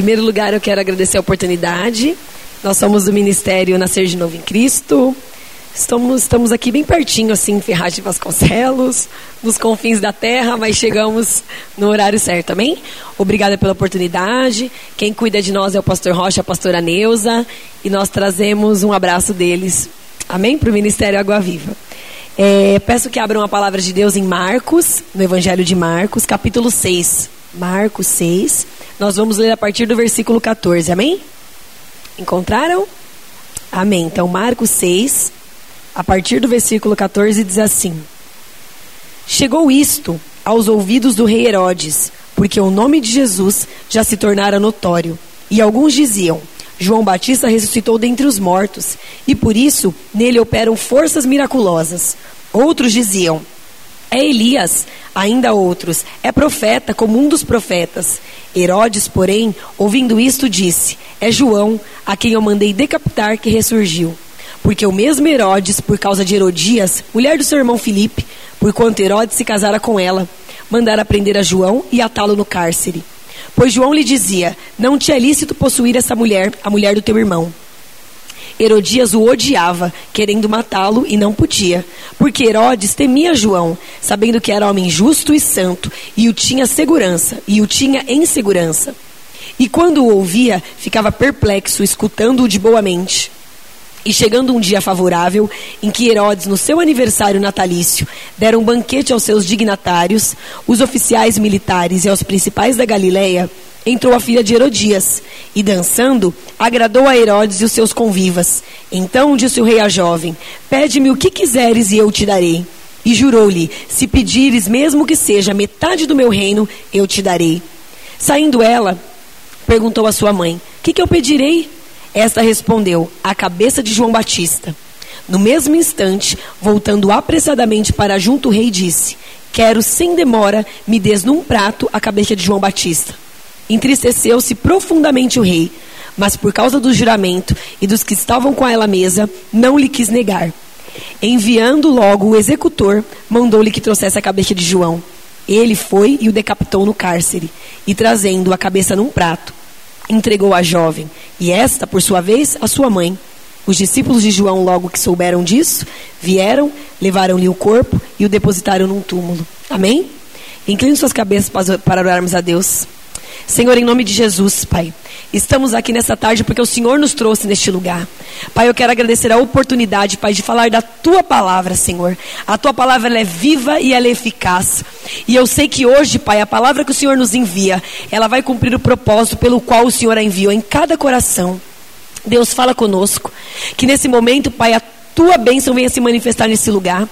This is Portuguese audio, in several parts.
primeiro lugar, eu quero agradecer a oportunidade. Nós somos do Ministério Nascer de Novo em Cristo. Estamos, estamos aqui bem pertinho, assim, em Ferraz de Vasconcelos, nos confins da terra, mas chegamos no horário certo, amém? Obrigada pela oportunidade. Quem cuida de nós é o pastor Rocha, a pastora Neuza, e nós trazemos um abraço deles, amém? Para o Ministério Água Viva. É, peço que abram a palavra de Deus em Marcos, no Evangelho de Marcos, capítulo 6. Marcos 6. Nós vamos ler a partir do versículo 14, amém? Encontraram? Amém. Então, Marcos 6, a partir do versículo 14, diz assim: Chegou isto aos ouvidos do rei Herodes, porque o nome de Jesus já se tornara notório. E alguns diziam: João Batista ressuscitou dentre os mortos, e por isso nele operam forças miraculosas. Outros diziam: É Elias. Ainda outros: É profeta, como um dos profetas. Herodes, porém, ouvindo isto, disse: É João, a quem eu mandei decapitar, que ressurgiu. Porque o mesmo Herodes, por causa de Herodias, mulher do seu irmão Filipe, porquanto Herodes se casara com ela, mandara prender a João e atá-lo no cárcere. Pois João lhe dizia: Não te é lícito possuir essa mulher, a mulher do teu irmão. Herodias o odiava, querendo matá-lo, e não podia, porque Herodes temia João, sabendo que era homem justo e santo, e o tinha segurança, e o tinha em segurança. E quando o ouvia, ficava perplexo, escutando-o de boa mente. E chegando um dia favorável, em que Herodes, no seu aniversário natalício, dera um banquete aos seus dignatários, os oficiais militares e aos principais da Galileia, entrou a filha de Herodias, e dançando, agradou a Herodes e os seus convivas. Então disse o rei à jovem: Pede-me o que quiseres e eu te darei. E jurou-lhe: Se pedires, mesmo que seja metade do meu reino, eu te darei. Saindo ela, perguntou à sua mãe: Que que eu pedirei? Esta respondeu: A cabeça de João Batista. No mesmo instante, voltando apressadamente para junto o rei, disse: Quero sem demora me des num prato a cabeça de João Batista. Entristeceu-se profundamente o rei, mas por causa do juramento e dos que estavam com ela à mesa, não lhe quis negar. Enviando logo o executor, mandou-lhe que trouxesse a cabeça de João. Ele foi e o decapitou no cárcere, e trazendo a cabeça num prato, entregou à jovem, e esta, por sua vez, a sua mãe. Os discípulos de João, logo que souberam disso, vieram, levaram-lhe o corpo e o depositaram num túmulo. Amém? Incline suas cabeças para orarmos a Deus. Senhor, em nome de Jesus, Pai, estamos aqui nessa tarde porque o Senhor nos trouxe neste lugar. Pai, eu quero agradecer a oportunidade, Pai, de falar da Tua palavra, Senhor. A Tua palavra é viva e ela é eficaz. E eu sei que hoje, Pai, a palavra que o Senhor nos envia, ela vai cumprir o propósito pelo qual o Senhor a enviou em cada coração. Deus fala conosco. Que nesse momento, Pai, a Tua bênção venha se manifestar nesse lugar.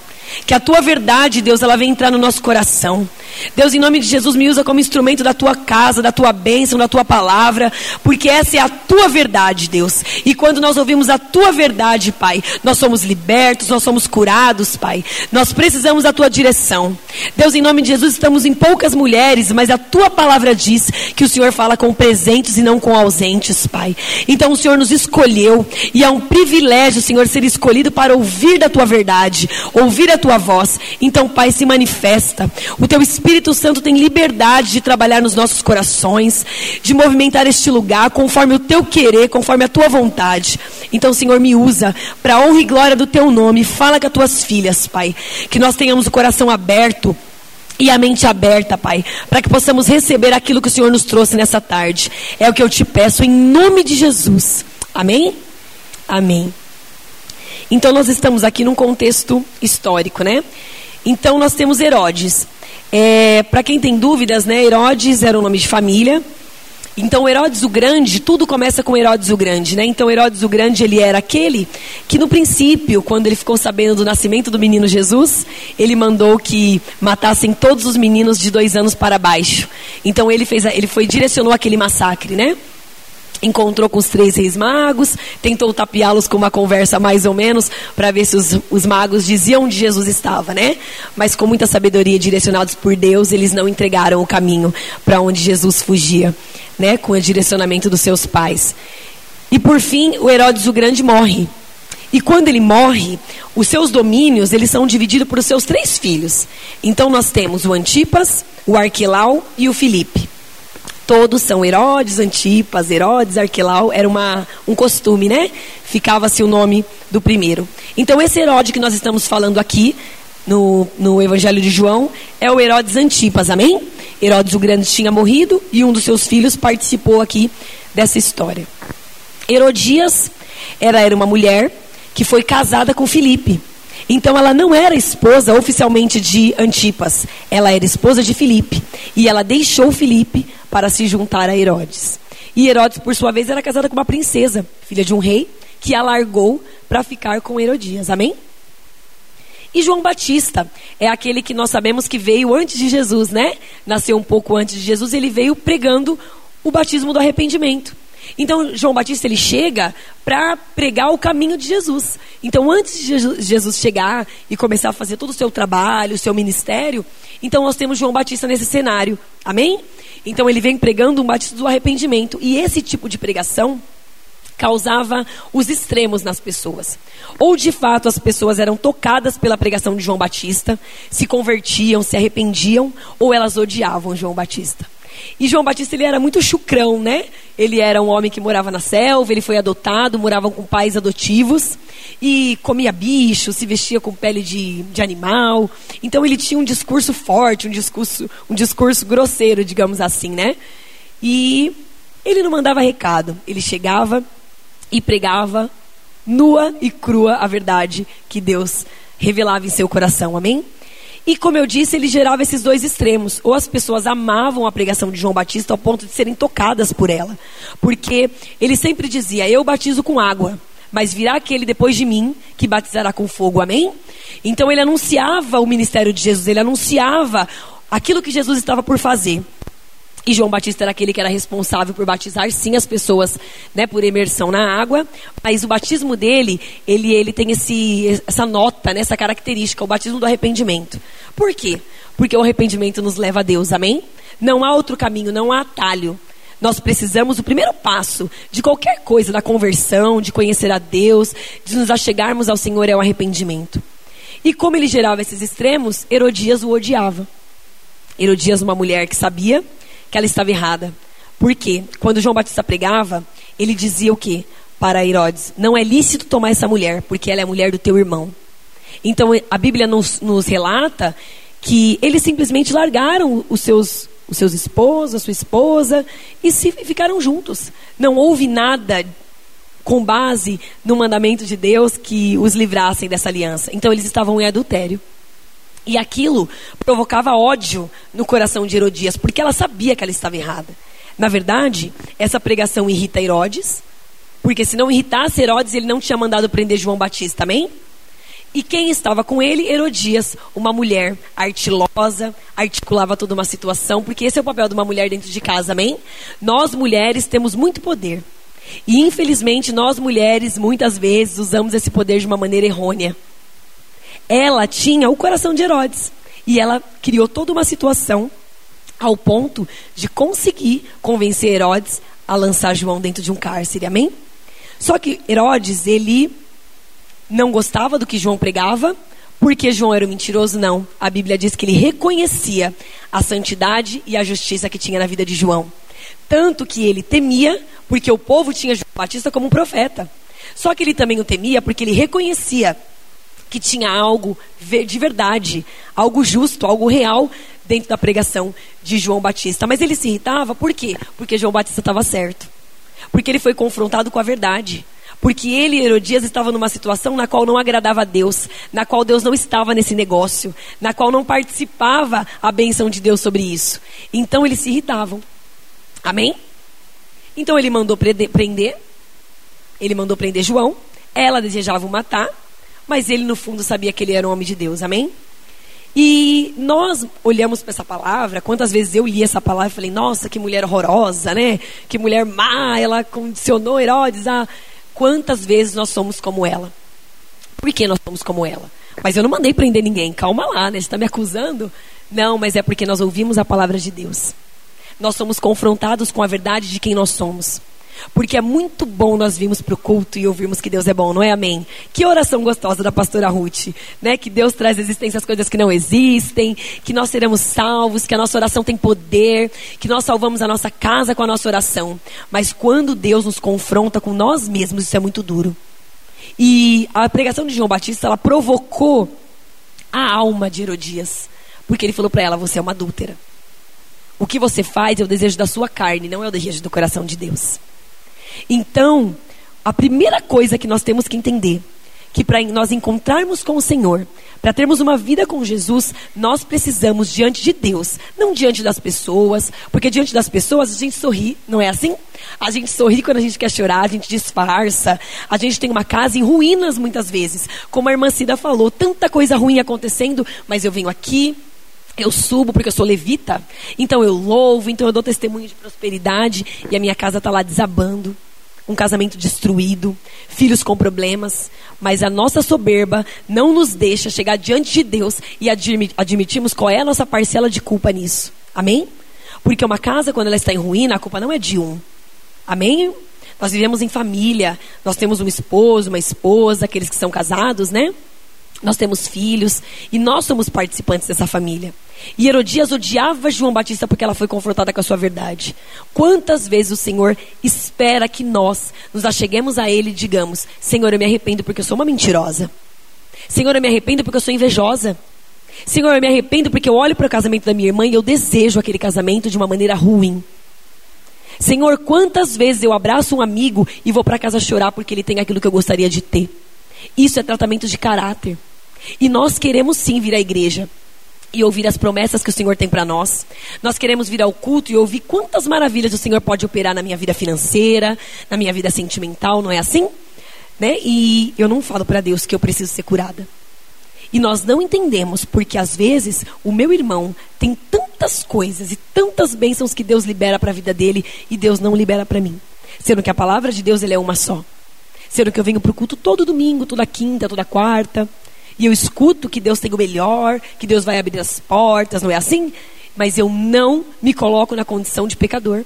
Que a tua verdade, Deus, ela venha entrar no nosso coração. Deus, em nome de Jesus, me usa como instrumento da tua casa, da tua bênção, da tua palavra, porque essa é a tua verdade, Deus. E quando nós ouvimos a tua verdade, Pai, nós somos libertos, nós somos curados, Pai. Nós precisamos da tua direção. Deus, em nome de Jesus, estamos em poucas mulheres, mas a tua palavra diz que o Senhor fala com presentes e não com ausentes, Pai. Então o Senhor nos escolheu e é um privilégio, Senhor, ser escolhido para ouvir da tua verdade, ouvir a tua voz. Então, Pai, se manifesta. O teu Espírito Santo tem liberdade de trabalhar nos nossos corações, de movimentar este lugar conforme o teu querer, conforme a tua vontade. Então, Senhor, me usa para honra e glória do teu nome. Fala com as tuas filhas, Pai. Que nós tenhamos o coração aberto e a mente aberta, Pai, para que possamos receber aquilo que o Senhor nos trouxe nessa tarde. É o que eu te peço em nome de Jesus. Amém? Amém. Então nós estamos aqui num contexto histórico, né? Então nós temos Herodes. É, para quem tem dúvidas, né? Herodes era o nome de família. Então Herodes o Grande, tudo começa com Herodes o Grande, né? Então Herodes o Grande, ele era aquele que no princípio, quando ele ficou sabendo do nascimento do menino Jesus, ele mandou que matassem todos os meninos de dois anos para baixo. Então ele fez, ele foi direcionou aquele massacre, né? Encontrou com os três reis magos, tentou tapeá-los com uma conversa mais ou menos, para ver se os, os, magos diziam onde Jesus estava, né? Mas com muita sabedoria, direcionados por Deus, eles não entregaram o caminho para onde Jesus fugia, né? Com o direcionamento dos seus pais. E por fim, o Herodes o Grande morre. E quando ele morre, os seus domínios, eles são divididos por seus três filhos. Então nós temos o Antipas, o Arquelau e o Filipe. Todos são Herodes, Antipas, Herodes, Arquelau, era uma, um costume, né? Ficava-se o nome do primeiro. Então, esse Herodes que nós estamos falando aqui, no, no Evangelho de João, é o Herodes Antipas, amém? Herodes o Grande tinha morrido e um dos seus filhos participou aqui dessa história. Herodias era, era uma mulher que foi casada com Filipe. Então ela não era esposa oficialmente de Antipas, ela era esposa de Filipe. E ela deixou Filipe para se juntar a Herodes. E Herodes, por sua vez, era casada com uma princesa, filha de um rei, que a largou para ficar com Herodias. Amém? E João Batista é aquele que nós sabemos que veio antes de Jesus, né? Nasceu um pouco antes de Jesus, ele veio pregando o batismo do arrependimento. Então, João Batista ele chega para pregar o caminho de Jesus. Então, antes de Jesus chegar e começar a fazer todo o seu trabalho, o seu ministério, então nós temos João Batista nesse cenário. Amém? Então, ele vem pregando um batismo do arrependimento. E esse tipo de pregação causava os extremos nas pessoas. Ou de fato as pessoas eram tocadas pela pregação de João Batista, se convertiam, se arrependiam, ou elas odiavam João Batista. E João Batista ele era muito chucrão, né? Ele era um homem que morava na selva, ele foi adotado, morava com pais adotivos e comia bicho, se vestia com pele de, de animal. Então ele tinha um discurso forte, um discurso, um discurso grosseiro, digamos assim, né? E ele não mandava recado, ele chegava e pregava nua e crua a verdade que Deus revelava em seu coração. Amém? E como eu disse, ele gerava esses dois extremos. Ou as pessoas amavam a pregação de João Batista ao ponto de serem tocadas por ela. Porque ele sempre dizia: Eu batizo com água, mas virá aquele depois de mim que batizará com fogo. Amém? Então ele anunciava o ministério de Jesus, ele anunciava aquilo que Jesus estava por fazer. E João Batista era aquele que era responsável por batizar, sim, as pessoas, né, por imersão na água. Mas o batismo dele, ele, ele tem esse, essa nota, né, essa característica, o batismo do arrependimento. Por quê? Porque o arrependimento nos leva a Deus, amém? Não há outro caminho, não há atalho. Nós precisamos, o primeiro passo de qualquer coisa, da conversão, de conhecer a Deus, de nos achegarmos ao Senhor, é o arrependimento. E como ele gerava esses extremos, Herodias o odiava. Herodias, uma mulher que sabia que ela estava errada. Por quê? Quando João Batista pregava, ele dizia o quê? Para Herodes: Não é lícito tomar essa mulher, porque ela é a mulher do teu irmão. Então a Bíblia nos, nos relata que eles simplesmente largaram os seus, os seus esposos, a sua esposa, e se ficaram juntos. Não houve nada com base no mandamento de Deus que os livrassem dessa aliança. Então eles estavam em adultério. E aquilo provocava ódio no coração de Herodias, porque ela sabia que ela estava errada. Na verdade, essa pregação irrita Herodes, porque se não irritasse Herodes, ele não tinha mandado prender João Batista, amém? E quem estava com ele? Herodias, uma mulher artilosa, articulava toda uma situação, porque esse é o papel de uma mulher dentro de casa, amém? Nós mulheres temos muito poder. E infelizmente nós mulheres muitas vezes usamos esse poder de uma maneira errônea ela tinha o coração de Herodes. E ela criou toda uma situação ao ponto de conseguir convencer Herodes a lançar João dentro de um cárcere. Amém? Só que Herodes, ele não gostava do que João pregava, porque João era um mentiroso, não. A Bíblia diz que ele reconhecia a santidade e a justiça que tinha na vida de João. Tanto que ele temia, porque o povo tinha João Batista como um profeta. Só que ele também o temia porque ele reconhecia que tinha algo de verdade, algo justo, algo real dentro da pregação de João Batista. Mas ele se irritava, por quê? Porque João Batista estava certo. Porque ele foi confrontado com a verdade. Porque ele, Herodias, estava numa situação na qual não agradava a Deus, na qual Deus não estava nesse negócio, na qual não participava a benção de Deus sobre isso. Então eles se irritavam. Amém? Então ele mandou prender, ele mandou prender João, ela desejava o matar, mas ele no fundo sabia que ele era um homem de Deus, amém? E nós olhamos para essa palavra, quantas vezes eu li essa palavra e falei, nossa, que mulher horrorosa, né? Que mulher má, ela condicionou Herodes a. Quantas vezes nós somos como ela? Por que nós somos como ela? Mas eu não mandei prender ninguém, calma lá, né? Você está me acusando? Não, mas é porque nós ouvimos a palavra de Deus. Nós somos confrontados com a verdade de quem nós somos. Porque é muito bom nós virmos para o culto e ouvirmos que Deus é bom, não é amém? Que oração gostosa da pastora Ruth, né? Que Deus traz existência às coisas que não existem, que nós seremos salvos, que a nossa oração tem poder, que nós salvamos a nossa casa com a nossa oração. Mas quando Deus nos confronta com nós mesmos, isso é muito duro. E a pregação de João Batista, ela provocou a alma de Herodias, porque ele falou para ela: "Você é uma adúltera. O que você faz é o desejo da sua carne, não é o desejo do coração de Deus." Então, a primeira coisa que nós temos que entender, que para nós encontrarmos com o Senhor, para termos uma vida com Jesus, nós precisamos diante de Deus, não diante das pessoas, porque diante das pessoas a gente sorri, não é assim? A gente sorri quando a gente quer chorar, a gente disfarça, a gente tem uma casa em ruínas muitas vezes. Como a irmã Cida falou, tanta coisa ruim acontecendo, mas eu venho aqui, eu subo porque eu sou levita, então eu louvo, então eu dou testemunho de prosperidade e a minha casa está lá desabando um casamento destruído, filhos com problemas, mas a nossa soberba não nos deixa chegar diante de Deus e admitirmos qual é a nossa parcela de culpa nisso. Amém? Porque uma casa, quando ela está em ruína, a culpa não é de um. Amém? Nós vivemos em família, nós temos um esposo, uma esposa, aqueles que são casados, né? Nós temos filhos e nós somos participantes dessa família. E Herodias odiava João Batista porque ela foi confrontada com a sua verdade. Quantas vezes o Senhor espera que nós nos acheguemos a Ele e digamos: Senhor, eu me arrependo porque eu sou uma mentirosa. Senhor, eu me arrependo porque eu sou invejosa. Senhor, eu me arrependo porque eu olho para o casamento da minha irmã e eu desejo aquele casamento de uma maneira ruim. Senhor, quantas vezes eu abraço um amigo e vou para casa chorar porque ele tem aquilo que eu gostaria de ter. Isso é tratamento de caráter. E nós queremos sim vir à igreja e ouvir as promessas que o Senhor tem para nós. Nós queremos vir ao culto e ouvir quantas maravilhas o Senhor pode operar na minha vida financeira, na minha vida sentimental, não é assim? Né? E eu não falo para Deus que eu preciso ser curada. E nós não entendemos porque às vezes o meu irmão tem tantas coisas e tantas bênçãos que Deus libera para a vida dele e Deus não libera para mim. Sendo que a palavra de Deus ele é uma só. Sendo que eu venho para o culto todo domingo, toda quinta, toda quarta. E eu escuto que Deus tem o melhor, que Deus vai abrir as portas, não é assim? Mas eu não me coloco na condição de pecador.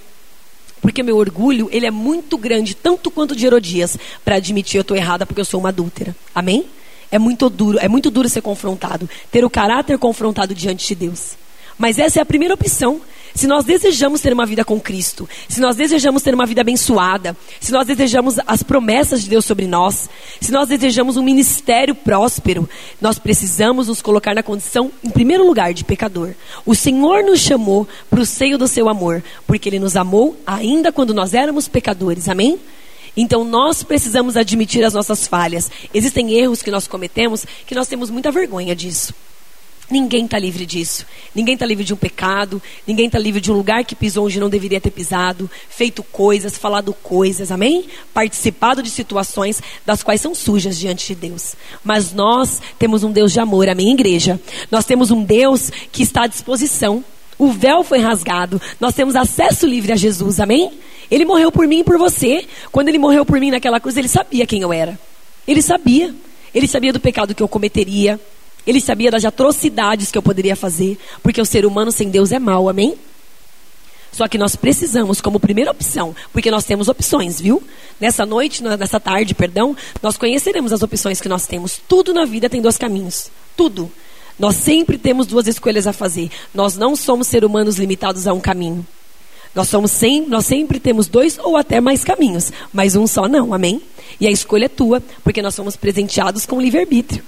Porque meu orgulho, ele é muito grande, tanto quanto de Herodias, para admitir eu estou errada porque eu sou uma adúltera. Amém? É muito duro, é muito duro ser confrontado, ter o caráter confrontado diante de Deus. Mas essa é a primeira opção. Se nós desejamos ter uma vida com Cristo, se nós desejamos ter uma vida abençoada, se nós desejamos as promessas de Deus sobre nós, se nós desejamos um ministério próspero, nós precisamos nos colocar na condição, em primeiro lugar, de pecador. O Senhor nos chamou para o seio do seu amor, porque Ele nos amou ainda quando nós éramos pecadores. Amém? Então nós precisamos admitir as nossas falhas. Existem erros que nós cometemos que nós temos muita vergonha disso. Ninguém está livre disso. Ninguém está livre de um pecado. Ninguém está livre de um lugar que pisou onde não deveria ter pisado, feito coisas, falado coisas, amém? Participado de situações das quais são sujas diante de Deus. Mas nós temos um Deus de amor, amém, igreja? Nós temos um Deus que está à disposição. O véu foi rasgado. Nós temos acesso livre a Jesus, amém? Ele morreu por mim e por você. Quando ele morreu por mim naquela cruz, ele sabia quem eu era. Ele sabia. Ele sabia do pecado que eu cometeria. Ele sabia das atrocidades que eu poderia fazer, porque o ser humano sem Deus é mau, amém? Só que nós precisamos, como primeira opção, porque nós temos opções, viu? Nessa noite, nessa tarde, perdão, nós conheceremos as opções que nós temos. Tudo na vida tem dois caminhos. Tudo. Nós sempre temos duas escolhas a fazer. Nós não somos seres humanos limitados a um caminho. Nós, somos sem, nós sempre temos dois ou até mais caminhos, mas um só não, amém? E a escolha é tua, porque nós somos presenteados com livre-arbítrio.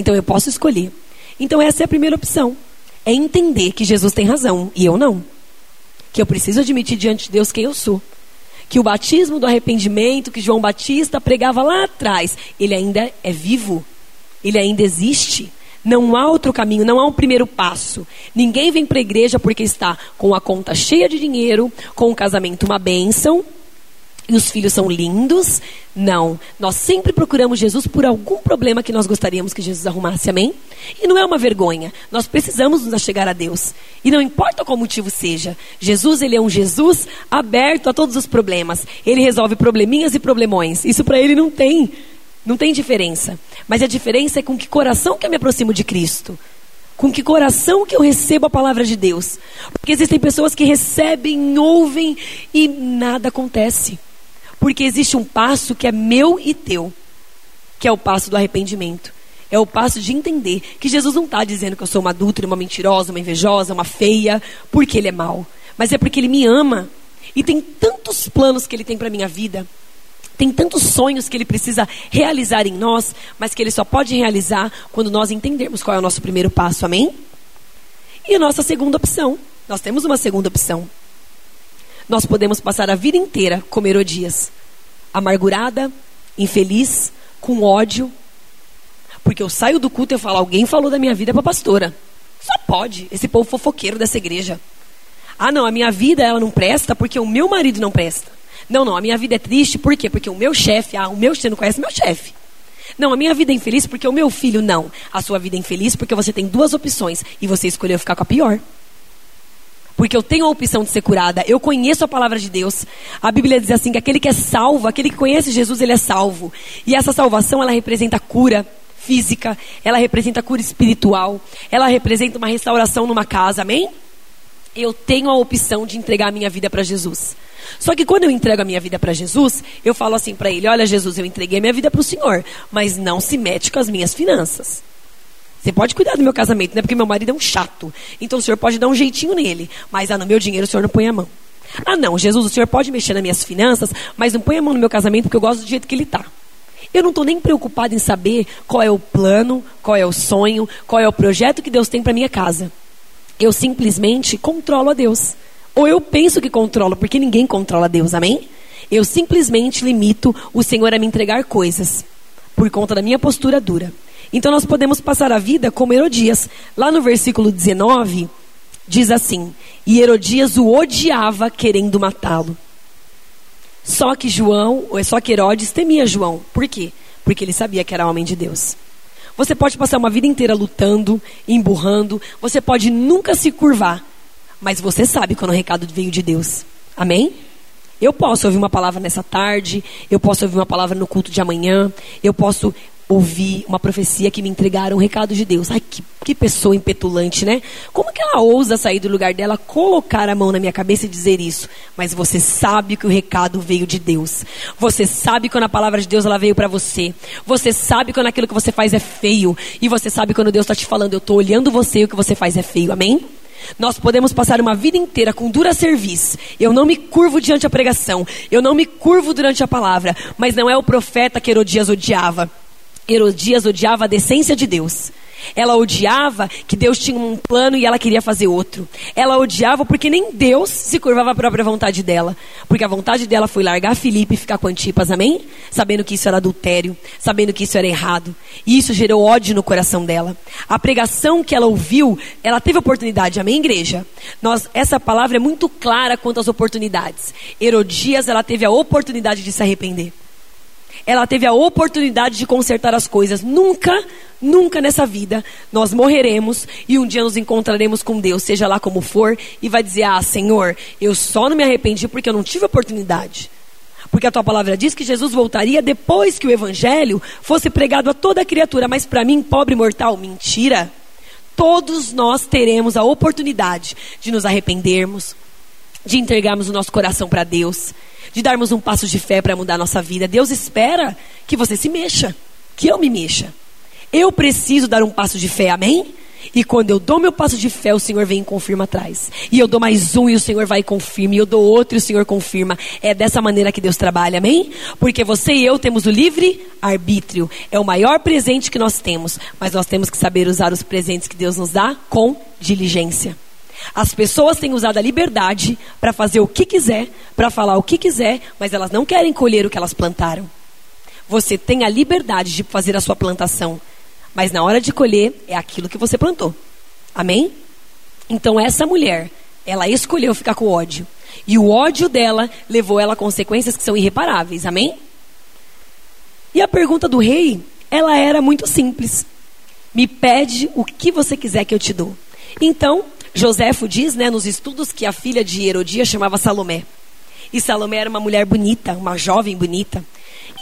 Então eu posso escolher. Então essa é a primeira opção. É entender que Jesus tem razão e eu não. Que eu preciso admitir diante de Deus quem eu sou. Que o batismo do arrependimento que João Batista pregava lá atrás, ele ainda é vivo. Ele ainda existe. Não há outro caminho, não há um primeiro passo. Ninguém vem para a igreja porque está com a conta cheia de dinheiro, com o casamento uma bênção, e os filhos são lindos. Não. Nós sempre procuramos Jesus por algum problema que nós gostaríamos que Jesus arrumasse. Amém? E não é uma vergonha. Nós precisamos nos achegar a Deus. E não importa qual motivo seja. Jesus, ele é um Jesus aberto a todos os problemas. Ele resolve probleminhas e problemões. Isso para ele não tem. Não tem diferença. Mas a diferença é com que coração que eu me aproximo de Cristo. Com que coração que eu recebo a palavra de Deus. Porque existem pessoas que recebem, ouvem e nada acontece. Porque existe um passo que é meu e teu, que é o passo do arrependimento. É o passo de entender que Jesus não está dizendo que eu sou uma adulta, uma mentirosa, uma invejosa, uma feia, porque Ele é mau. Mas é porque Ele me ama. E tem tantos planos que Ele tem para minha vida. Tem tantos sonhos que Ele precisa realizar em nós, mas que Ele só pode realizar quando nós entendermos qual é o nosso primeiro passo. Amém? E a nossa segunda opção. Nós temos uma segunda opção. Nós podemos passar a vida inteira como Herodias. Amargurada, infeliz, com ódio, porque eu saio do culto e falo, alguém falou da minha vida para a pastora. Só pode, esse povo fofoqueiro dessa igreja. Ah, não, a minha vida ela não presta porque o meu marido não presta. Não, não, a minha vida é triste por quê? Porque o meu chefe, ah, o meu você não conhece meu chefe. Não, a minha vida é infeliz porque o meu filho não. A sua vida é infeliz porque você tem duas opções e você escolheu ficar com a pior. Porque eu tenho a opção de ser curada, eu conheço a palavra de Deus. A Bíblia diz assim que aquele que é salvo, aquele que conhece Jesus, ele é salvo. E essa salvação, ela representa cura, física, ela representa cura espiritual, ela representa uma restauração numa casa, amém? Eu tenho a opção de entregar a minha vida para Jesus. Só que quando eu entrego a minha vida para Jesus, eu falo assim para ele: Olha, Jesus, eu entreguei a minha vida para o Senhor, mas não se mete com as minhas finanças. Você pode cuidar do meu casamento, né? Porque meu marido é um chato. Então o Senhor pode dar um jeitinho nele, mas ah, no meu dinheiro o Senhor não põe a mão. Ah, não, Jesus, o Senhor pode mexer nas minhas finanças, mas não põe a mão no meu casamento porque eu gosto do jeito que ele está. Eu não estou nem preocupado em saber qual é o plano, qual é o sonho, qual é o projeto que Deus tem para minha casa. Eu simplesmente controlo a Deus. Ou eu penso que controlo, porque ninguém controla Deus, amém? Eu simplesmente limito o Senhor a me entregar coisas, por conta da minha postura dura. Então nós podemos passar a vida como Herodias. Lá no versículo 19, diz assim: E Herodias o odiava, querendo matá-lo. Só que João, ou é só que Herodes temia João. Por quê? Porque ele sabia que era homem de Deus. Você pode passar uma vida inteira lutando, emburrando, você pode nunca se curvar, mas você sabe quando o recado veio de Deus. Amém? Eu posso ouvir uma palavra nessa tarde, eu posso ouvir uma palavra no culto de amanhã, eu posso ouvi uma profecia que me entregaram um recado de Deus. Ai, que, que pessoa impetulante, né? Como que ela ousa sair do lugar dela, colocar a mão na minha cabeça e dizer isso? Mas você sabe que o recado veio de Deus. Você sabe quando a palavra de Deus ela veio para você. Você sabe quando aquilo que você faz é feio. E você sabe quando Deus está te falando, eu estou olhando você e o que você faz é feio. Amém? Nós podemos passar uma vida inteira com dura serviço. Eu não me curvo diante da pregação. Eu não me curvo durante a palavra. Mas não é o profeta que Herodias odiava. Herodias odiava a decência de Deus. Ela odiava que Deus tinha um plano e ela queria fazer outro. Ela odiava porque nem Deus se curvava à própria vontade dela. Porque a vontade dela foi largar Filipe e ficar com Antipas, amém? Sabendo que isso era adultério, sabendo que isso era errado. E isso gerou ódio no coração dela. A pregação que ela ouviu, ela teve oportunidade, amém, igreja? Nós, essa palavra é muito clara quanto às oportunidades. Herodias, ela teve a oportunidade de se arrepender ela teve a oportunidade de consertar as coisas. Nunca, nunca nessa vida nós morreremos e um dia nos encontraremos com Deus, seja lá como for, e vai dizer: Ah, Senhor, eu só não me arrependi porque eu não tive oportunidade. Porque a tua palavra diz que Jesus voltaria depois que o evangelho fosse pregado a toda criatura, mas para mim, pobre mortal, mentira. Todos nós teremos a oportunidade de nos arrependermos, de entregarmos o nosso coração para Deus de darmos um passo de fé para mudar a nossa vida. Deus espera que você se mexa, que eu me mexa. Eu preciso dar um passo de fé, amém? E quando eu dou meu passo de fé, o Senhor vem e confirma atrás. E eu dou mais um e o Senhor vai e confirma. E eu dou outro e o Senhor confirma. É dessa maneira que Deus trabalha, amém? Porque você e eu temos o livre arbítrio. É o maior presente que nós temos. Mas nós temos que saber usar os presentes que Deus nos dá com diligência. As pessoas têm usado a liberdade para fazer o que quiser, para falar o que quiser, mas elas não querem colher o que elas plantaram. Você tem a liberdade de fazer a sua plantação, mas na hora de colher é aquilo que você plantou. Amém? Então essa mulher, ela escolheu ficar com ódio. E o ódio dela levou ela a consequências que são irreparáveis. Amém? E a pergunta do rei, ela era muito simples. Me pede o que você quiser que eu te dou. Então, Joséfo diz, né, nos estudos, que a filha de Herodias chamava Salomé. E Salomé era uma mulher bonita, uma jovem bonita.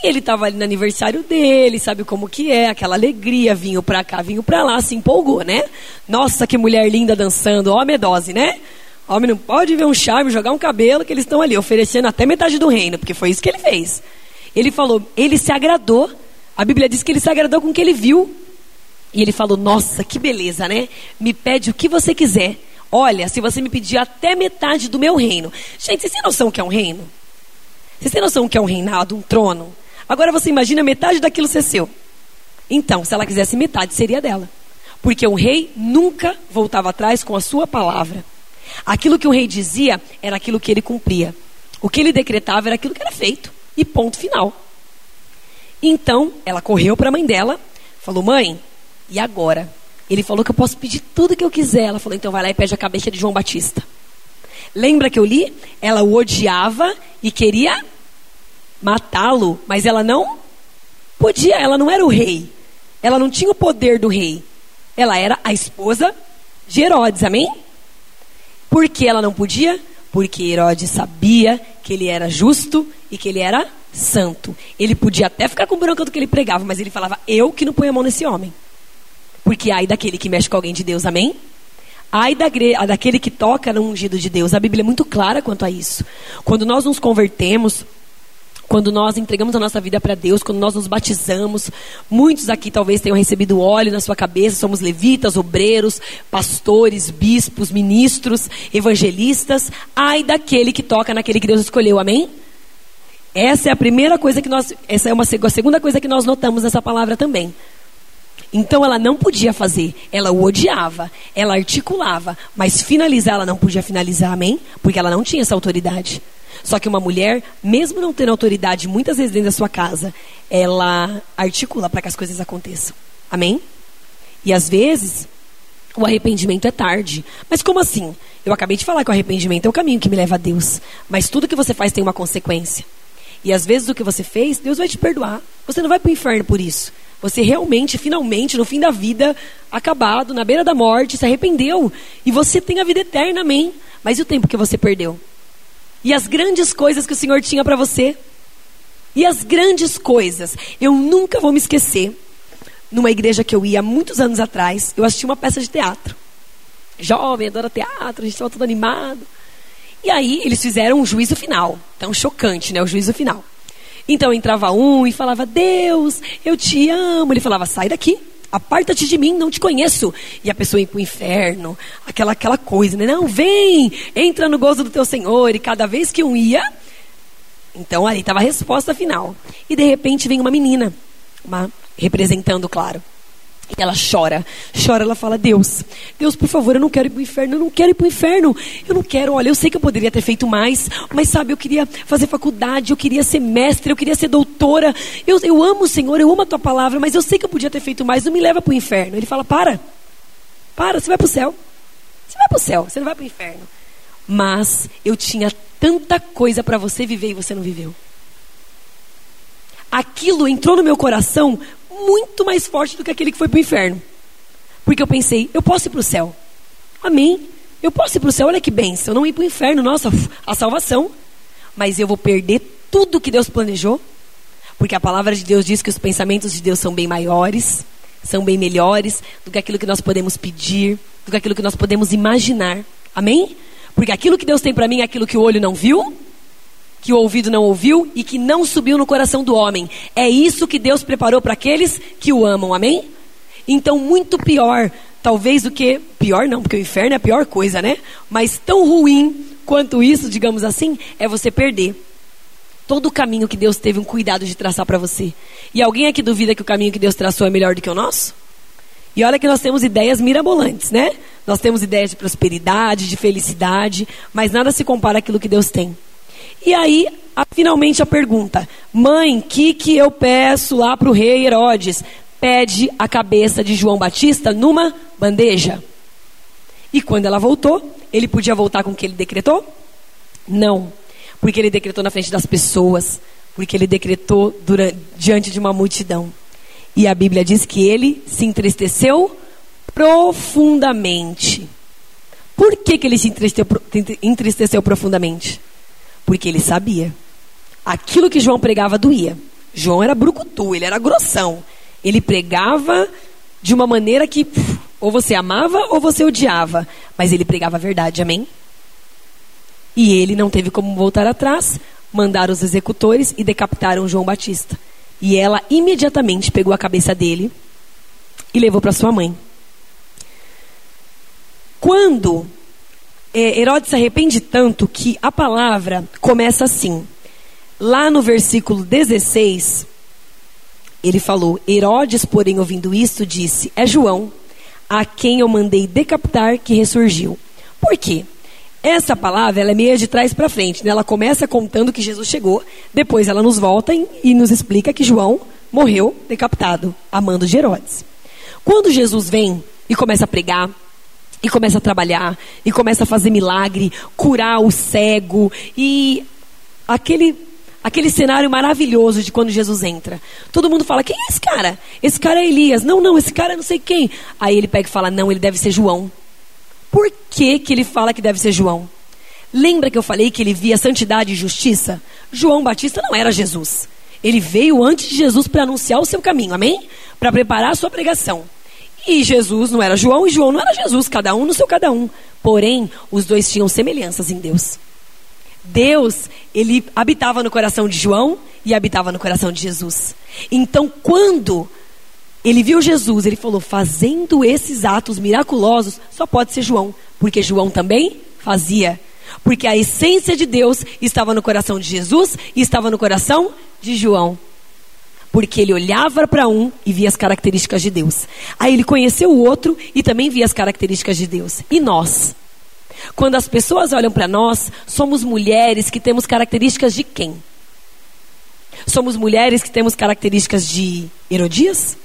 E ele estava ali no aniversário dele, sabe como que é, aquela alegria, vinho para cá, vinho para lá, se empolgou, né? Nossa, que mulher linda dançando, ó medose, né? Homem não pode ver um charme, jogar um cabelo, que eles estão ali oferecendo até metade do reino, porque foi isso que ele fez. Ele falou, ele se agradou. A Bíblia diz que ele se agradou com o que ele viu. E ele falou: Nossa, que beleza, né? Me pede o que você quiser. Olha, se você me pedir até metade do meu reino. Gente, vocês têm noção que é um reino? Vocês têm noção que é um reinado, um trono? Agora você imagina metade daquilo ser seu. Então, se ela quisesse metade, seria dela. Porque o rei nunca voltava atrás com a sua palavra. Aquilo que o rei dizia era aquilo que ele cumpria. O que ele decretava era aquilo que era feito. E ponto final. Então, ela correu para a mãe dela, falou: Mãe, e agora? Ele falou que eu posso pedir tudo que eu quiser. Ela falou: Então vai lá e pede a cabeça de João Batista. Lembra que eu li? Ela o odiava e queria matá-lo, mas ela não podia, ela não era o rei. Ela não tinha o poder do rei. Ela era a esposa de Herodes, amém? Por que ela não podia? Porque Herodes sabia que ele era justo e que ele era santo. Ele podia até ficar com bronca do que ele pregava, mas ele falava: Eu que não ponho a mão nesse homem. Porque ai daquele que mexe com alguém de Deus, amém? Ai da, daquele que toca no ungido de Deus. A Bíblia é muito clara quanto a isso. Quando nós nos convertemos, quando nós entregamos a nossa vida para Deus, quando nós nos batizamos, muitos aqui talvez tenham recebido óleo na sua cabeça, somos levitas, obreiros, pastores, bispos, ministros, evangelistas. Ai daquele que toca naquele que Deus escolheu, amém? Essa é a primeira coisa que nós, essa é uma a segunda coisa que nós notamos nessa palavra também. Então ela não podia fazer, ela o odiava, ela articulava, mas finalizar ela não podia finalizar, amém? Porque ela não tinha essa autoridade. Só que uma mulher, mesmo não tendo autoridade muitas vezes dentro da sua casa, ela articula para que as coisas aconteçam. Amém? E às vezes, o arrependimento é tarde. Mas como assim? Eu acabei de falar que o arrependimento é o caminho que me leva a Deus. Mas tudo que você faz tem uma consequência. E às vezes o que você fez, Deus vai te perdoar. Você não vai para o inferno por isso. Você realmente, finalmente, no fim da vida, acabado, na beira da morte, se arrependeu. E você tem a vida eterna, amém. Mas e o tempo que você perdeu? E as grandes coisas que o Senhor tinha para você? E as grandes coisas. Eu nunca vou me esquecer. Numa igreja que eu ia muitos anos atrás, eu assisti uma peça de teatro. Jovem, adora teatro, a gente estava todo animado. E aí eles fizeram um juízo final. Então, chocante, né? O juízo final. Então entrava um e falava: Deus, eu te amo. Ele falava: sai daqui, aparta-te de mim, não te conheço. E a pessoa ia para o inferno, aquela, aquela coisa, né? Não, vem, entra no gozo do teu Senhor. E cada vez que um ia, então ali estava a resposta final. E de repente vem uma menina, uma, representando, claro. E ela chora, chora, ela fala: Deus, Deus, por favor, eu não quero ir para o inferno, eu não quero ir para o inferno, eu não quero. Olha, eu sei que eu poderia ter feito mais, mas sabe, eu queria fazer faculdade, eu queria ser mestre, eu queria ser doutora. Eu, eu amo o Senhor, eu amo a tua palavra, mas eu sei que eu podia ter feito mais, não me leva para o inferno. Ele fala: Para, para, você vai para o céu, você vai para o céu, você não vai para o inferno. Mas eu tinha tanta coisa para você viver e você não viveu. Aquilo entrou no meu coração muito mais forte do que aquele que foi para o inferno. Porque eu pensei, eu posso ir para o céu. Amém. Eu posso ir para o céu, olha que benção. Eu não ir para o inferno, nossa, a salvação. Mas eu vou perder tudo que Deus planejou. Porque a palavra de Deus diz que os pensamentos de Deus são bem maiores, são bem melhores do que aquilo que nós podemos pedir, do que aquilo que nós podemos imaginar. Amém? Porque aquilo que Deus tem para mim é aquilo que o olho não viu, que o ouvido não ouviu e que não subiu no coração do homem. É isso que Deus preparou para aqueles que o amam, amém? Então, muito pior, talvez do que. Pior não, porque o inferno é a pior coisa, né? Mas tão ruim quanto isso, digamos assim, é você perder todo o caminho que Deus teve um cuidado de traçar para você. E alguém aqui duvida que o caminho que Deus traçou é melhor do que o nosso? E olha que nós temos ideias mirabolantes, né? Nós temos ideias de prosperidade, de felicidade, mas nada se compara àquilo que Deus tem. E aí, a, finalmente a pergunta: Mãe, que que eu peço lá para o rei Herodes? Pede a cabeça de João Batista numa bandeja. E quando ela voltou, ele podia voltar com o que ele decretou? Não, porque ele decretou na frente das pessoas, porque ele decretou durante, diante de uma multidão. E a Bíblia diz que ele se entristeceu profundamente. Por que, que ele se entristeceu, entristeceu profundamente? Porque ele sabia. Aquilo que João pregava doía. João era brucutu, ele era grossão. Ele pregava de uma maneira que ou você amava ou você odiava. Mas ele pregava a verdade, amém? E ele não teve como voltar atrás, mandaram os executores e decapitaram João Batista. E ela imediatamente pegou a cabeça dele e levou para sua mãe. Quando Herodes se arrepende tanto que a palavra começa assim. Lá no versículo 16, ele falou: Herodes, porém, ouvindo isto, disse: É João, a quem eu mandei decapitar, que ressurgiu. Por quê? Essa palavra ela é meia de trás para frente. Né? Ela começa contando que Jesus chegou, depois ela nos volta e nos explica que João morreu decapitado, a mando de Herodes. Quando Jesus vem e começa a pregar, e começa a trabalhar, e começa a fazer milagre, curar o cego, e aquele aquele cenário maravilhoso de quando Jesus entra. Todo mundo fala: "Quem é esse cara? Esse cara é Elias". Não, não, esse cara é não sei quem. Aí ele pega e fala: "Não, ele deve ser João". Por que que ele fala que deve ser João? Lembra que eu falei que ele via santidade e justiça? João Batista não era Jesus. Ele veio antes de Jesus para anunciar o seu caminho, amém? Para preparar a sua pregação. E Jesus não era João e João não era Jesus, cada um no seu cada um. Porém, os dois tinham semelhanças em Deus. Deus, ele habitava no coração de João e habitava no coração de Jesus. Então, quando ele viu Jesus, ele falou: fazendo esses atos miraculosos, só pode ser João, porque João também fazia. Porque a essência de Deus estava no coração de Jesus e estava no coração de João. Porque ele olhava para um e via as características de Deus. Aí ele conheceu o outro e também via as características de Deus. E nós? Quando as pessoas olham para nós, somos mulheres que temos características de quem? Somos mulheres que temos características de Herodias?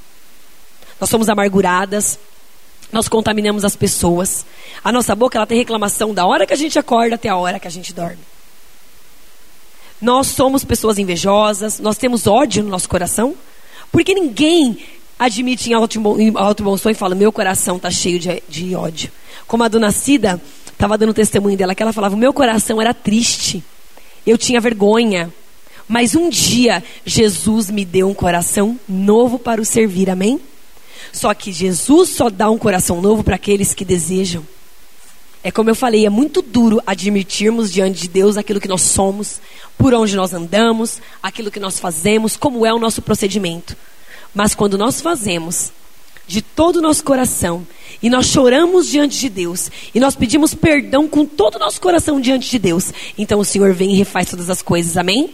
Nós somos amarguradas, nós contaminamos as pessoas. A nossa boca ela tem reclamação da hora que a gente acorda até a hora que a gente dorme. Nós somos pessoas invejosas, nós temos ódio no nosso coração, porque ninguém admite em alto, em alto bom som e fala: meu coração está cheio de, de ódio. Como a dona Cida estava dando testemunho dela, que ela falava: meu coração era triste, eu tinha vergonha. Mas um dia Jesus me deu um coração novo para o servir, amém? Só que Jesus só dá um coração novo para aqueles que desejam. É como eu falei, é muito duro admitirmos diante de Deus aquilo que nós somos, por onde nós andamos, aquilo que nós fazemos, como é o nosso procedimento. Mas quando nós fazemos de todo o nosso coração e nós choramos diante de Deus e nós pedimos perdão com todo o nosso coração diante de Deus, então o Senhor vem e refaz todas as coisas, amém?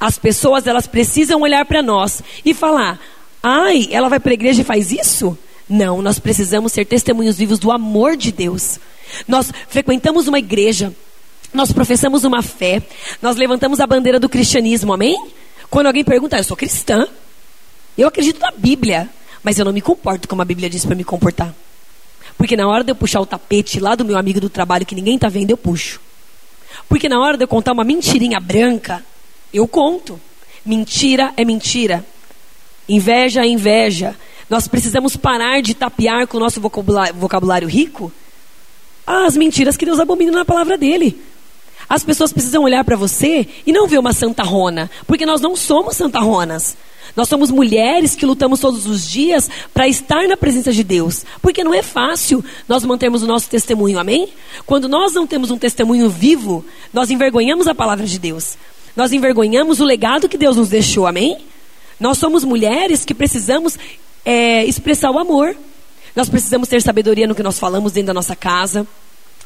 As pessoas elas precisam olhar para nós e falar: "Ai, ela vai para a igreja e faz isso?" Não, nós precisamos ser testemunhos vivos do amor de Deus. Nós frequentamos uma igreja, nós professamos uma fé, nós levantamos a bandeira do cristianismo, amém? Quando alguém pergunta, ah, eu sou cristã, eu acredito na Bíblia, mas eu não me comporto como a Bíblia diz para me comportar. Porque na hora de eu puxar o tapete lá do meu amigo do trabalho que ninguém está vendo, eu puxo. Porque na hora de eu contar uma mentirinha branca, eu conto. Mentira é mentira. Inveja é inveja. Nós precisamos parar de tapear com o nosso vocabulário, rico as mentiras que Deus abomina na palavra dele. As pessoas precisam olhar para você e não ver uma santarrona, porque nós não somos santarronas. Nós somos mulheres que lutamos todos os dias para estar na presença de Deus, porque não é fácil nós mantermos o nosso testemunho, amém? Quando nós não temos um testemunho vivo, nós envergonhamos a palavra de Deus, nós envergonhamos o legado que Deus nos deixou, amém? Nós somos mulheres que precisamos é, expressar o amor. Nós precisamos ter sabedoria no que nós falamos dentro da nossa casa.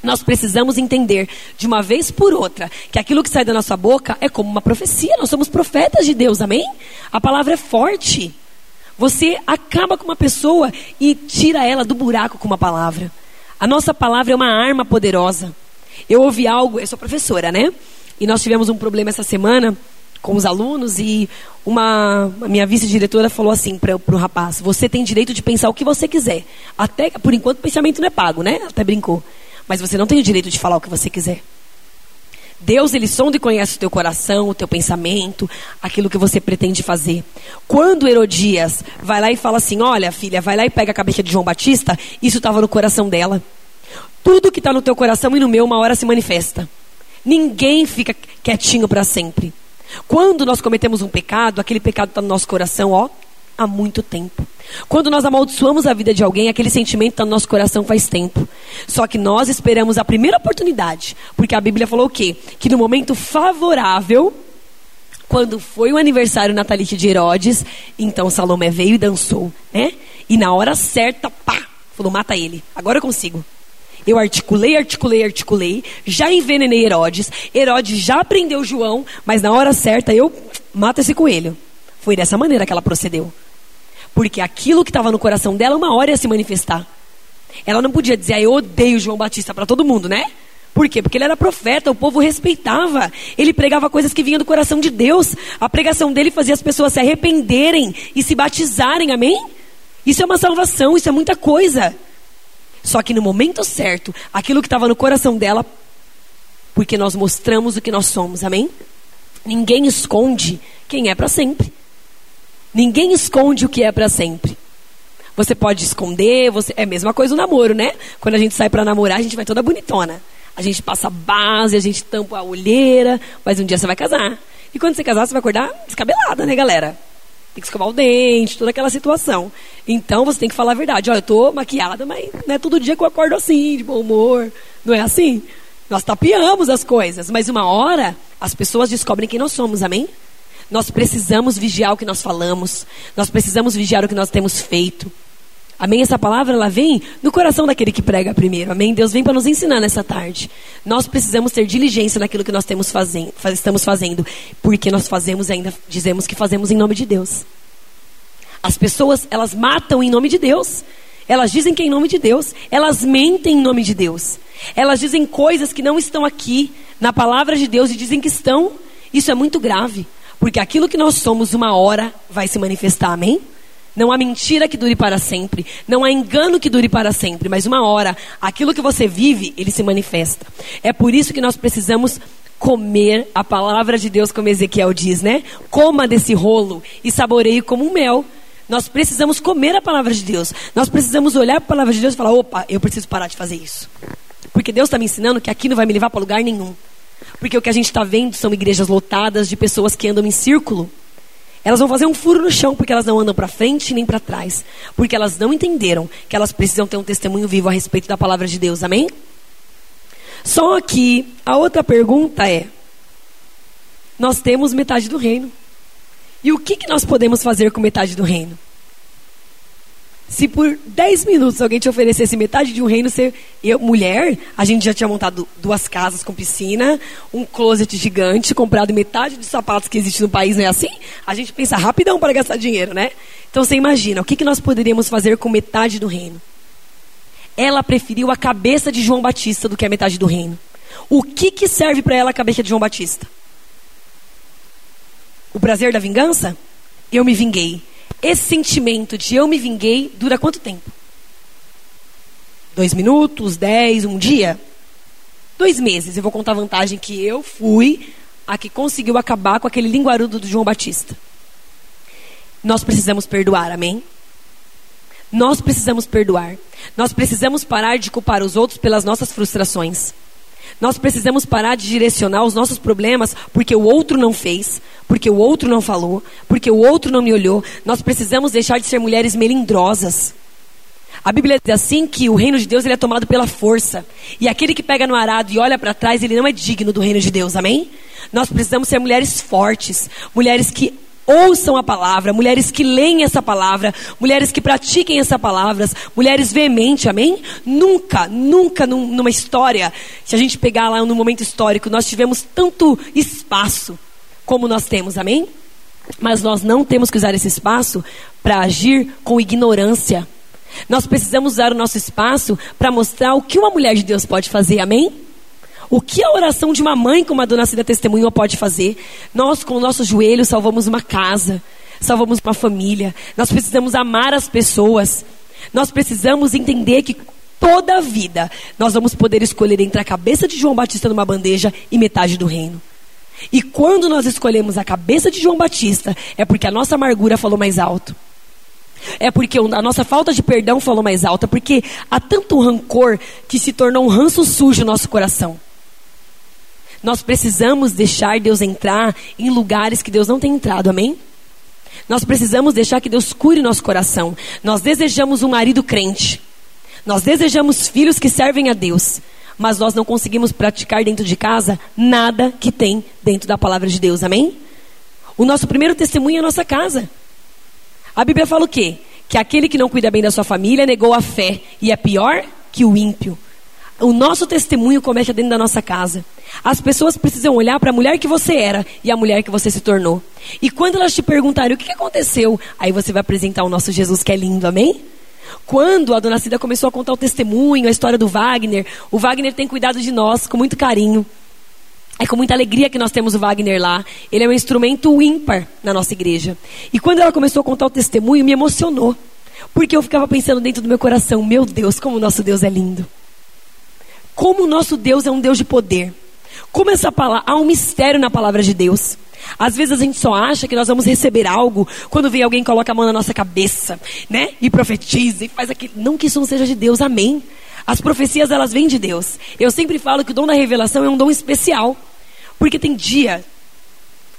Nós precisamos entender de uma vez por outra que aquilo que sai da nossa boca é como uma profecia. Nós somos profetas de Deus, amém? A palavra é forte. Você acaba com uma pessoa e tira ela do buraco com uma palavra. A nossa palavra é uma arma poderosa. Eu ouvi algo, eu sou professora, né? E nós tivemos um problema essa semana com os alunos e uma minha vice-diretora falou assim para o rapaz: Você tem direito de pensar o que você quiser. Até por enquanto o pensamento não é pago, né? Até brincou. Mas você não tem o direito de falar o que você quiser. Deus, ele sonda e conhece o teu coração, o teu pensamento, aquilo que você pretende fazer. Quando Herodias vai lá e fala assim: Olha, filha, vai lá e pega a cabeça de João Batista, isso estava no coração dela. Tudo que está no teu coração e no meu, uma hora se manifesta. Ninguém fica quietinho para sempre. Quando nós cometemos um pecado, aquele pecado está no nosso coração, ó, há muito tempo. Quando nós amaldiçoamos a vida de alguém, aquele sentimento está no nosso coração faz tempo. Só que nós esperamos a primeira oportunidade, porque a Bíblia falou o quê? Que no momento favorável, quando foi o aniversário natalício de Herodes, então Salomé veio e dançou, né? E na hora certa, pá, falou: mata ele, agora eu consigo. Eu articulei, articulei, articulei, já envenenei Herodes, Herodes já prendeu João, mas na hora certa eu mato esse coelho. Foi dessa maneira que ela procedeu. Porque aquilo que estava no coração dela, uma hora ia se manifestar. Ela não podia dizer, ah, eu odeio João Batista para todo mundo, né? Por quê? Porque ele era profeta, o povo respeitava. Ele pregava coisas que vinham do coração de Deus. A pregação dele fazia as pessoas se arrependerem e se batizarem, amém? Isso é uma salvação, isso é muita coisa. Só que no momento certo, aquilo que estava no coração dela, porque nós mostramos o que nós somos, amém? Ninguém esconde quem é para sempre. Ninguém esconde o que é para sempre. Você pode esconder, você é a mesma coisa o namoro, né? Quando a gente sai para namorar, a gente vai toda bonitona. A gente passa base, a gente tampa a olheira, mas um dia você vai casar. E quando você casar, você vai acordar descabelada, né, galera? Tem que escovar o dente, toda aquela situação. Então você tem que falar a verdade. Olha, eu tô maquiada, mas não é todo dia que eu acordo assim, de bom humor. Não é assim? Nós tapeamos as coisas, mas uma hora as pessoas descobrem quem nós somos, amém? Nós precisamos vigiar o que nós falamos. Nós precisamos vigiar o que nós temos feito. Amém? Essa palavra ela vem no coração daquele que prega primeiro. Amém? Deus vem para nos ensinar nessa tarde. Nós precisamos ter diligência naquilo que nós temos fazendo, estamos fazendo, porque nós fazemos ainda dizemos que fazemos em nome de Deus. As pessoas elas matam em nome de Deus. Elas dizem que é em nome de Deus. Elas mentem em nome de Deus. Elas dizem coisas que não estão aqui na palavra de Deus e dizem que estão. Isso é muito grave. Porque aquilo que nós somos, uma hora vai se manifestar, amém? Não há mentira que dure para sempre. Não há engano que dure para sempre. Mas uma hora, aquilo que você vive, ele se manifesta. É por isso que nós precisamos comer a palavra de Deus, como Ezequiel diz, né? Coma desse rolo e saboreie como um mel. Nós precisamos comer a palavra de Deus. Nós precisamos olhar para a palavra de Deus e falar: opa, eu preciso parar de fazer isso. Porque Deus está me ensinando que aqui não vai me levar para lugar nenhum. Porque o que a gente está vendo são igrejas lotadas de pessoas que andam em círculo. Elas vão fazer um furo no chão porque elas não andam para frente nem para trás. Porque elas não entenderam que elas precisam ter um testemunho vivo a respeito da palavra de Deus. Amém? Só que a outra pergunta é: nós temos metade do reino. E o que, que nós podemos fazer com metade do reino? Se por 10 minutos alguém te oferecesse metade de um reino, você, eu, mulher, a gente já tinha montado duas casas com piscina, um closet gigante, comprado metade dos sapatos que existe no país, não é assim? A gente pensa rapidão para gastar dinheiro, né? Então você imagina, o que, que nós poderíamos fazer com metade do reino? Ela preferiu a cabeça de João Batista do que a metade do reino. O que, que serve para ela a cabeça de João Batista? O prazer da vingança? Eu me vinguei. Esse sentimento de eu me vinguei dura quanto tempo? Dois minutos, dez, um dia? Dois meses. Eu vou contar a vantagem que eu fui a que conseguiu acabar com aquele linguarudo do João Batista. Nós precisamos perdoar, amém? Nós precisamos perdoar. Nós precisamos parar de culpar os outros pelas nossas frustrações. Nós precisamos parar de direcionar os nossos problemas porque o outro não fez, porque o outro não falou, porque o outro não me olhou. Nós precisamos deixar de ser mulheres melindrosas. A Bíblia diz assim que o reino de Deus ele é tomado pela força. E aquele que pega no arado e olha para trás, ele não é digno do reino de Deus, amém? Nós precisamos ser mulheres fortes, mulheres que ouçam a palavra, mulheres que leem essa palavra, mulheres que pratiquem essa palavra, mulheres veementes, amém? Nunca, nunca num, numa história, se a gente pegar lá no momento histórico, nós tivemos tanto espaço como nós temos, amém? Mas nós não temos que usar esse espaço para agir com ignorância. Nós precisamos usar o nosso espaço para mostrar o que uma mulher de Deus pode fazer, amém? O que a oração de uma mãe com uma dona Cida testemunho pode fazer? Nós, com o nosso joelho, salvamos uma casa, salvamos uma família. Nós precisamos amar as pessoas. Nós precisamos entender que toda a vida nós vamos poder escolher entre a cabeça de João Batista numa bandeja e metade do reino. E quando nós escolhemos a cabeça de João Batista, é porque a nossa amargura falou mais alto. É porque a nossa falta de perdão falou mais alta, porque há tanto rancor que se tornou um ranço sujo no nosso coração. Nós precisamos deixar Deus entrar em lugares que Deus não tem entrado, amém? Nós precisamos deixar que Deus cure nosso coração. Nós desejamos um marido crente. Nós desejamos filhos que servem a Deus. Mas nós não conseguimos praticar dentro de casa nada que tem dentro da palavra de Deus. Amém? O nosso primeiro testemunho é a nossa casa. A Bíblia fala o quê? Que aquele que não cuida bem da sua família negou a fé e é pior que o ímpio. O nosso testemunho começa dentro da nossa casa. As pessoas precisam olhar para a mulher que você era e a mulher que você se tornou. E quando elas te perguntarem o que aconteceu, aí você vai apresentar o nosso Jesus que é lindo, amém? Quando a dona Cida começou a contar o testemunho, a história do Wagner, o Wagner tem cuidado de nós com muito carinho. É com muita alegria que nós temos o Wagner lá. Ele é um instrumento ímpar na nossa igreja. E quando ela começou a contar o testemunho, me emocionou. Porque eu ficava pensando dentro do meu coração: meu Deus, como o nosso Deus é lindo. Como o nosso Deus é um Deus de poder. Como essa palavra, há um mistério na palavra de Deus. Às vezes a gente só acha que nós vamos receber algo quando vem alguém coloca a mão na nossa cabeça, né? E profetiza e faz aquilo. Não que isso não seja de Deus, amém. As profecias elas vêm de Deus. Eu sempre falo que o dom da revelação é um dom especial. Porque tem dia,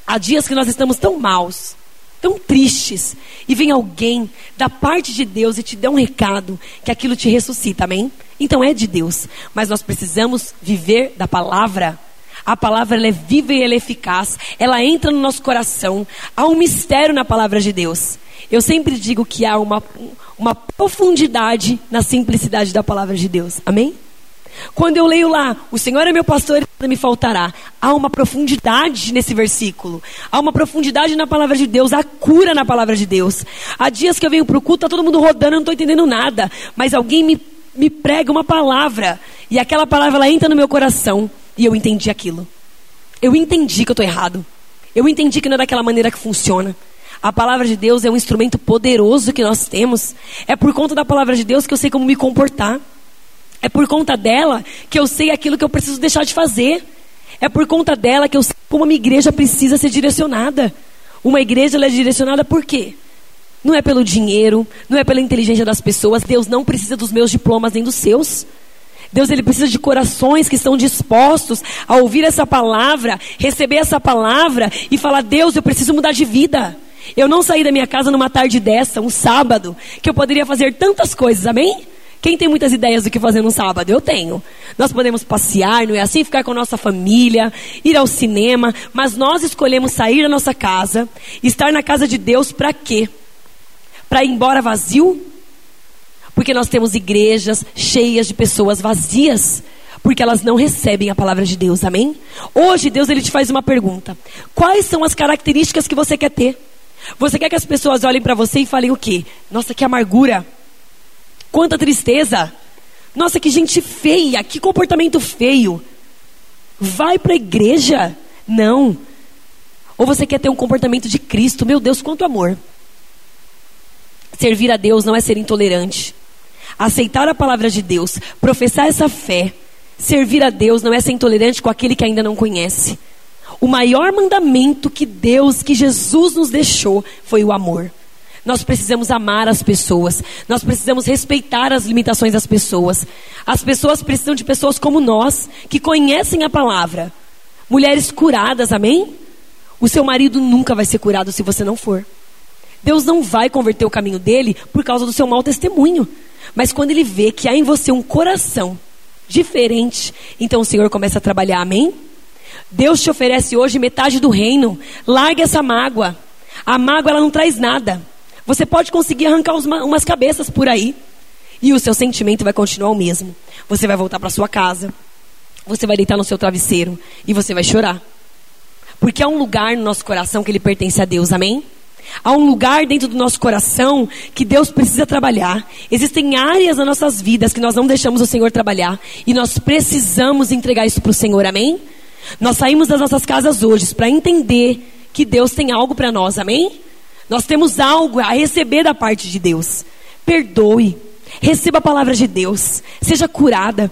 há dias que nós estamos tão maus, tão tristes, e vem alguém da parte de Deus e te dá um recado que aquilo te ressuscita, amém? Então é de Deus, mas nós precisamos viver da palavra. A palavra ela é viva e ela é eficaz, ela entra no nosso coração. Há um mistério na palavra de Deus. Eu sempre digo que há uma, uma profundidade na simplicidade da palavra de Deus. Amém? Quando eu leio lá, o Senhor é meu pastor e nada me faltará. Há uma profundidade nesse versículo. Há uma profundidade na palavra de Deus. Há cura na palavra de Deus. Há dias que eu venho para o culto, está todo mundo rodando, eu não estou entendendo nada. Mas alguém me me prega uma palavra. E aquela palavra ela entra no meu coração. E eu entendi aquilo. Eu entendi que eu estou errado. Eu entendi que não é daquela maneira que funciona. A palavra de Deus é um instrumento poderoso que nós temos. É por conta da palavra de Deus que eu sei como me comportar. É por conta dela que eu sei aquilo que eu preciso deixar de fazer. É por conta dela que eu sei como uma igreja precisa ser direcionada. Uma igreja é direcionada por quê? Não é pelo dinheiro, não é pela inteligência das pessoas. Deus não precisa dos meus diplomas nem dos seus. Deus ele precisa de corações que estão dispostos a ouvir essa palavra, receber essa palavra e falar: Deus, eu preciso mudar de vida. Eu não saí da minha casa numa tarde dessa, um sábado, que eu poderia fazer tantas coisas, amém? Quem tem muitas ideias do que fazer no sábado? Eu tenho. Nós podemos passear, não é assim? Ficar com a nossa família, ir ao cinema, mas nós escolhemos sair da nossa casa, estar na casa de Deus para quê? Para ir embora vazio? Porque nós temos igrejas cheias de pessoas vazias, porque elas não recebem a palavra de Deus, amém? Hoje Deus ele te faz uma pergunta: quais são as características que você quer ter? Você quer que as pessoas olhem para você e falem o quê? Nossa, que amargura! Quanta tristeza! Nossa, que gente feia! Que comportamento feio! Vai para a igreja? Não. Ou você quer ter um comportamento de Cristo? Meu Deus, quanto amor! Servir a Deus não é ser intolerante. Aceitar a palavra de Deus, professar essa fé, servir a Deus não é ser intolerante com aquele que ainda não conhece. O maior mandamento que Deus, que Jesus nos deixou, foi o amor. Nós precisamos amar as pessoas. Nós precisamos respeitar as limitações das pessoas. As pessoas precisam de pessoas como nós, que conhecem a palavra. Mulheres curadas, amém? O seu marido nunca vai ser curado se você não for. Deus não vai converter o caminho dele por causa do seu mau testemunho. Mas quando ele vê que há em você um coração diferente, então o Senhor começa a trabalhar, amém? Deus te oferece hoje metade do reino. Largue essa mágoa. A mágoa ela não traz nada. Você pode conseguir arrancar umas cabeças por aí. E o seu sentimento vai continuar o mesmo. Você vai voltar para sua casa. Você vai deitar no seu travesseiro e você vai chorar. Porque há um lugar no nosso coração que ele pertence a Deus, amém? Há um lugar dentro do nosso coração que Deus precisa trabalhar. Existem áreas nas nossas vidas que nós não deixamos o Senhor trabalhar. E nós precisamos entregar isso para o Senhor, amém? Nós saímos das nossas casas hoje para entender que Deus tem algo para nós, amém? Nós temos algo a receber da parte de Deus. Perdoe. Receba a palavra de Deus. Seja curada.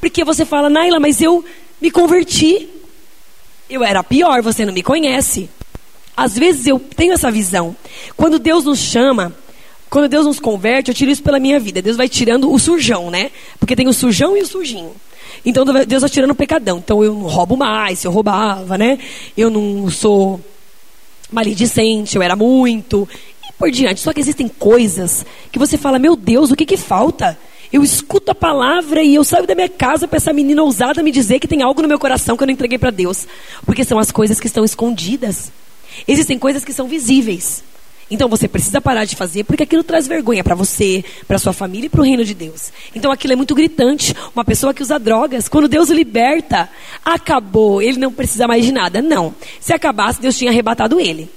Porque você fala, Naila, mas eu me converti. Eu era pior, você não me conhece. Às vezes eu tenho essa visão. Quando Deus nos chama, quando Deus nos converte, eu tiro isso pela minha vida. Deus vai tirando o sujão, né? Porque tem o sujão e o sujinho. Então Deus vai tirando o pecadão. Então eu não roubo mais, se eu roubava, né? Eu não sou maledicente, eu era muito, e por diante. Só que existem coisas que você fala, meu Deus, o que que falta? Eu escuto a palavra e eu saio da minha casa para essa menina ousada me dizer que tem algo no meu coração que eu não entreguei para Deus. Porque são as coisas que estão escondidas. Existem coisas que são visíveis. Então você precisa parar de fazer porque aquilo traz vergonha para você, para sua família e para o reino de Deus. Então aquilo é muito gritante. Uma pessoa que usa drogas, quando Deus o liberta, acabou, ele não precisa mais de nada. Não. Se acabasse, Deus tinha arrebatado ele.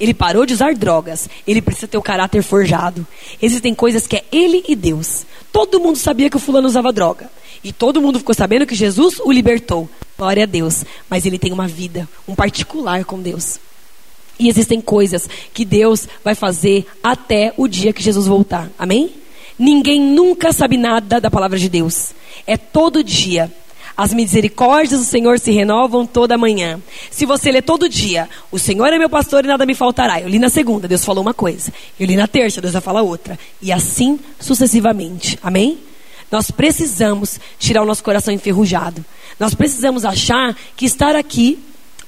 Ele parou de usar drogas. Ele precisa ter o caráter forjado. Existem coisas que é ele e Deus. Todo mundo sabia que o fulano usava droga. E todo mundo ficou sabendo que Jesus o libertou. Glória a Deus. Mas ele tem uma vida, um particular com Deus. E existem coisas que Deus vai fazer até o dia que Jesus voltar. Amém? Ninguém nunca sabe nada da palavra de Deus. É todo dia. As misericórdias do Senhor se renovam toda manhã. Se você lê todo dia, o Senhor é meu pastor e nada me faltará. Eu li na segunda, Deus falou uma coisa. Eu li na terça, Deus vai falar outra. E assim sucessivamente. Amém? Nós precisamos tirar o nosso coração enferrujado. Nós precisamos achar que estar aqui,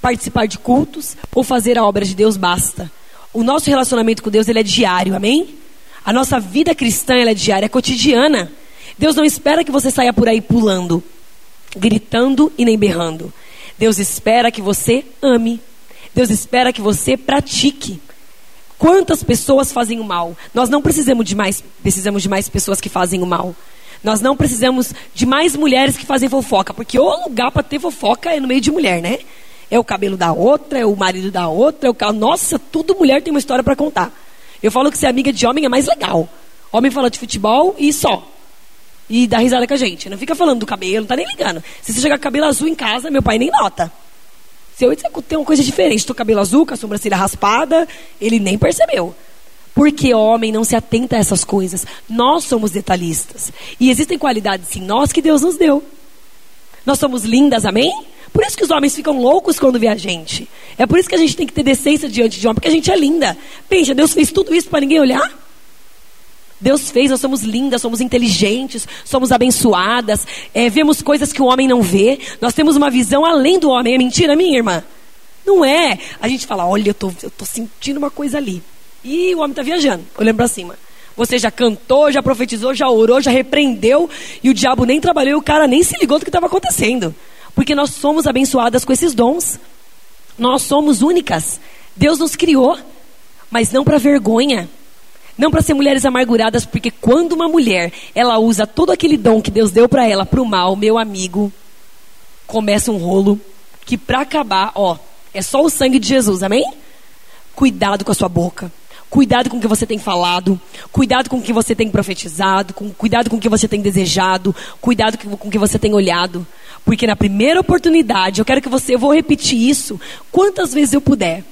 participar de cultos ou fazer a obra de Deus basta. O nosso relacionamento com Deus ele é diário, amém? A nossa vida cristã é diária, é cotidiana. Deus não espera que você saia por aí pulando gritando e nem berrando. Deus espera que você ame. Deus espera que você pratique. Quantas pessoas fazem o mal? Nós não precisamos de mais, precisamos de mais pessoas que fazem o mal. Nós não precisamos de mais mulheres que fazem fofoca, porque o lugar para ter fofoca é no meio de mulher, né? É o cabelo da outra, é o marido da outra, é o carro. Nossa, tudo mulher tem uma história para contar. Eu falo que ser amiga de homem é mais legal. Homem fala de futebol e só e dá risada com a gente. Não fica falando do cabelo, não tá nem ligando. Se você chegar com cabelo azul em casa, meu pai nem nota. Se eu tem uma coisa diferente, tô cabelo azul, com a sobrancelha raspada, ele nem percebeu. Porque homem não se atenta a essas coisas. Nós somos detalhistas. E existem qualidades em nós que Deus nos deu. Nós somos lindas, amém? Por isso que os homens ficam loucos quando vê a gente. É por isso que a gente tem que ter decência diante de homem, porque a gente é linda. Pensa, Deus fez tudo isso para ninguém olhar? Deus fez, nós somos lindas, somos inteligentes, somos abençoadas, é, vemos coisas que o homem não vê, nós temos uma visão além do homem. É mentira, minha irmã? Não é. A gente fala, olha, eu tô, eu tô sentindo uma coisa ali. E o homem está viajando, olhando para cima. Você já cantou, já profetizou, já orou, já repreendeu, e o diabo nem trabalhou, e o cara nem se ligou do que estava acontecendo. Porque nós somos abençoadas com esses dons. Nós somos únicas. Deus nos criou, mas não para vergonha. Não para ser mulheres amarguradas, porque quando uma mulher ela usa todo aquele dom que Deus deu para ela para o mal, meu amigo, começa um rolo que para acabar, ó, é só o sangue de Jesus, amém? Cuidado com a sua boca. Cuidado com o que você tem falado, cuidado com o que você tem profetizado, com, cuidado com o que você tem desejado, cuidado com o que você tem olhado. Porque na primeira oportunidade, eu quero que você, eu vou repetir isso quantas vezes eu puder.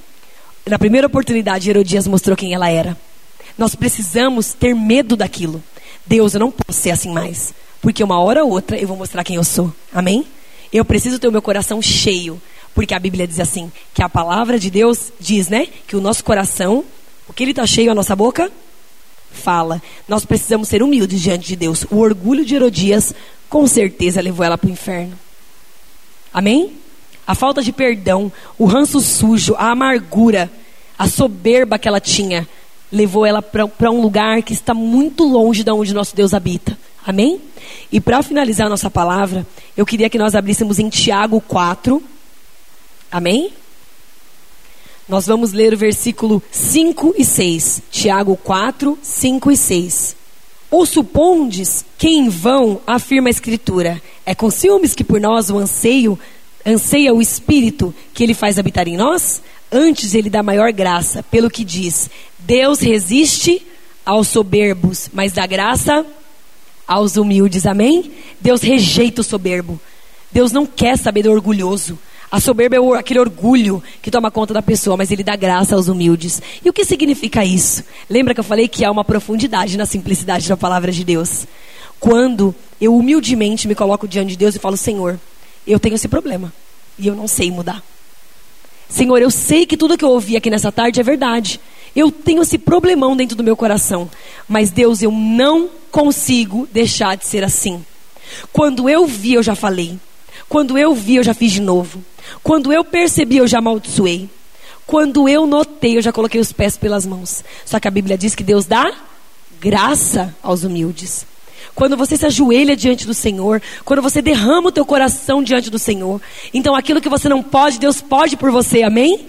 Na primeira oportunidade, Herodias mostrou quem ela era. Nós precisamos ter medo daquilo. Deus, eu não posso ser assim mais. Porque uma hora ou outra eu vou mostrar quem eu sou. Amém? Eu preciso ter o meu coração cheio. Porque a Bíblia diz assim: que a palavra de Deus diz, né? Que o nosso coração, o que ele está cheio, a nossa boca fala. Nós precisamos ser humildes diante de Deus. O orgulho de Herodias, com certeza, levou ela para o inferno. Amém? A falta de perdão, o ranço sujo, a amargura, a soberba que ela tinha, levou ela para um lugar que está muito longe de onde nosso Deus habita. Amém? E para finalizar nossa palavra, eu queria que nós abríssemos em Tiago 4. Amém? Nós vamos ler o versículo 5 e 6. Tiago 4, 5 e 6. Ou supondes que em vão afirma a Escritura, é com ciúmes que por nós o anseio, anseia o Espírito que ele faz habitar em nós? Antes ele dá maior graça, pelo que diz: Deus resiste aos soberbos, mas dá graça aos humildes. Amém? Deus rejeita o soberbo. Deus não quer saber do orgulhoso. A soberba é aquele orgulho que toma conta da pessoa, mas ele dá graça aos humildes. E o que significa isso? Lembra que eu falei que há uma profundidade na simplicidade da palavra de Deus? Quando eu humildemente me coloco diante de Deus e falo: Senhor, eu tenho esse problema e eu não sei mudar. Senhor, eu sei que tudo que eu ouvi aqui nessa tarde é verdade. Eu tenho esse problemão dentro do meu coração. Mas, Deus, eu não consigo deixar de ser assim. Quando eu vi, eu já falei. Quando eu vi, eu já fiz de novo. Quando eu percebi, eu já amaldiçoei. Quando eu notei, eu já coloquei os pés pelas mãos. Só que a Bíblia diz que Deus dá graça aos humildes. Quando você se ajoelha diante do Senhor, quando você derrama o teu coração diante do Senhor, então aquilo que você não pode, Deus pode por você, amém?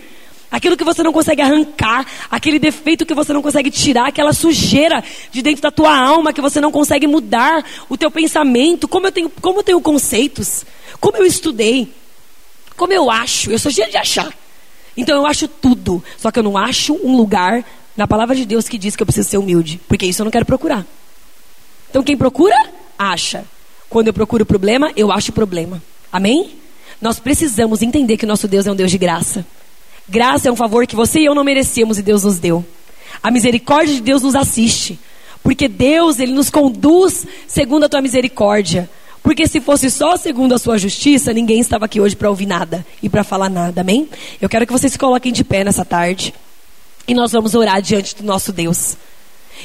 Aquilo que você não consegue arrancar, aquele defeito que você não consegue tirar, aquela sujeira de dentro da tua alma que você não consegue mudar, o teu pensamento, como eu tenho, como eu tenho conceitos, como eu estudei, como eu acho, eu sou cheio de achar. Então eu acho tudo, só que eu não acho um lugar na palavra de Deus que diz que eu preciso ser humilde, porque isso eu não quero procurar. Então quem procura, acha. Quando eu procuro problema, eu acho problema. Amém? Nós precisamos entender que nosso Deus é um Deus de graça. Graça é um favor que você e eu não merecíamos e Deus nos deu. A misericórdia de Deus nos assiste. Porque Deus, Ele nos conduz segundo a tua misericórdia. Porque se fosse só segundo a sua justiça, ninguém estava aqui hoje para ouvir nada e para falar nada, amém? Eu quero que vocês se coloquem de pé nessa tarde. E nós vamos orar diante do nosso Deus.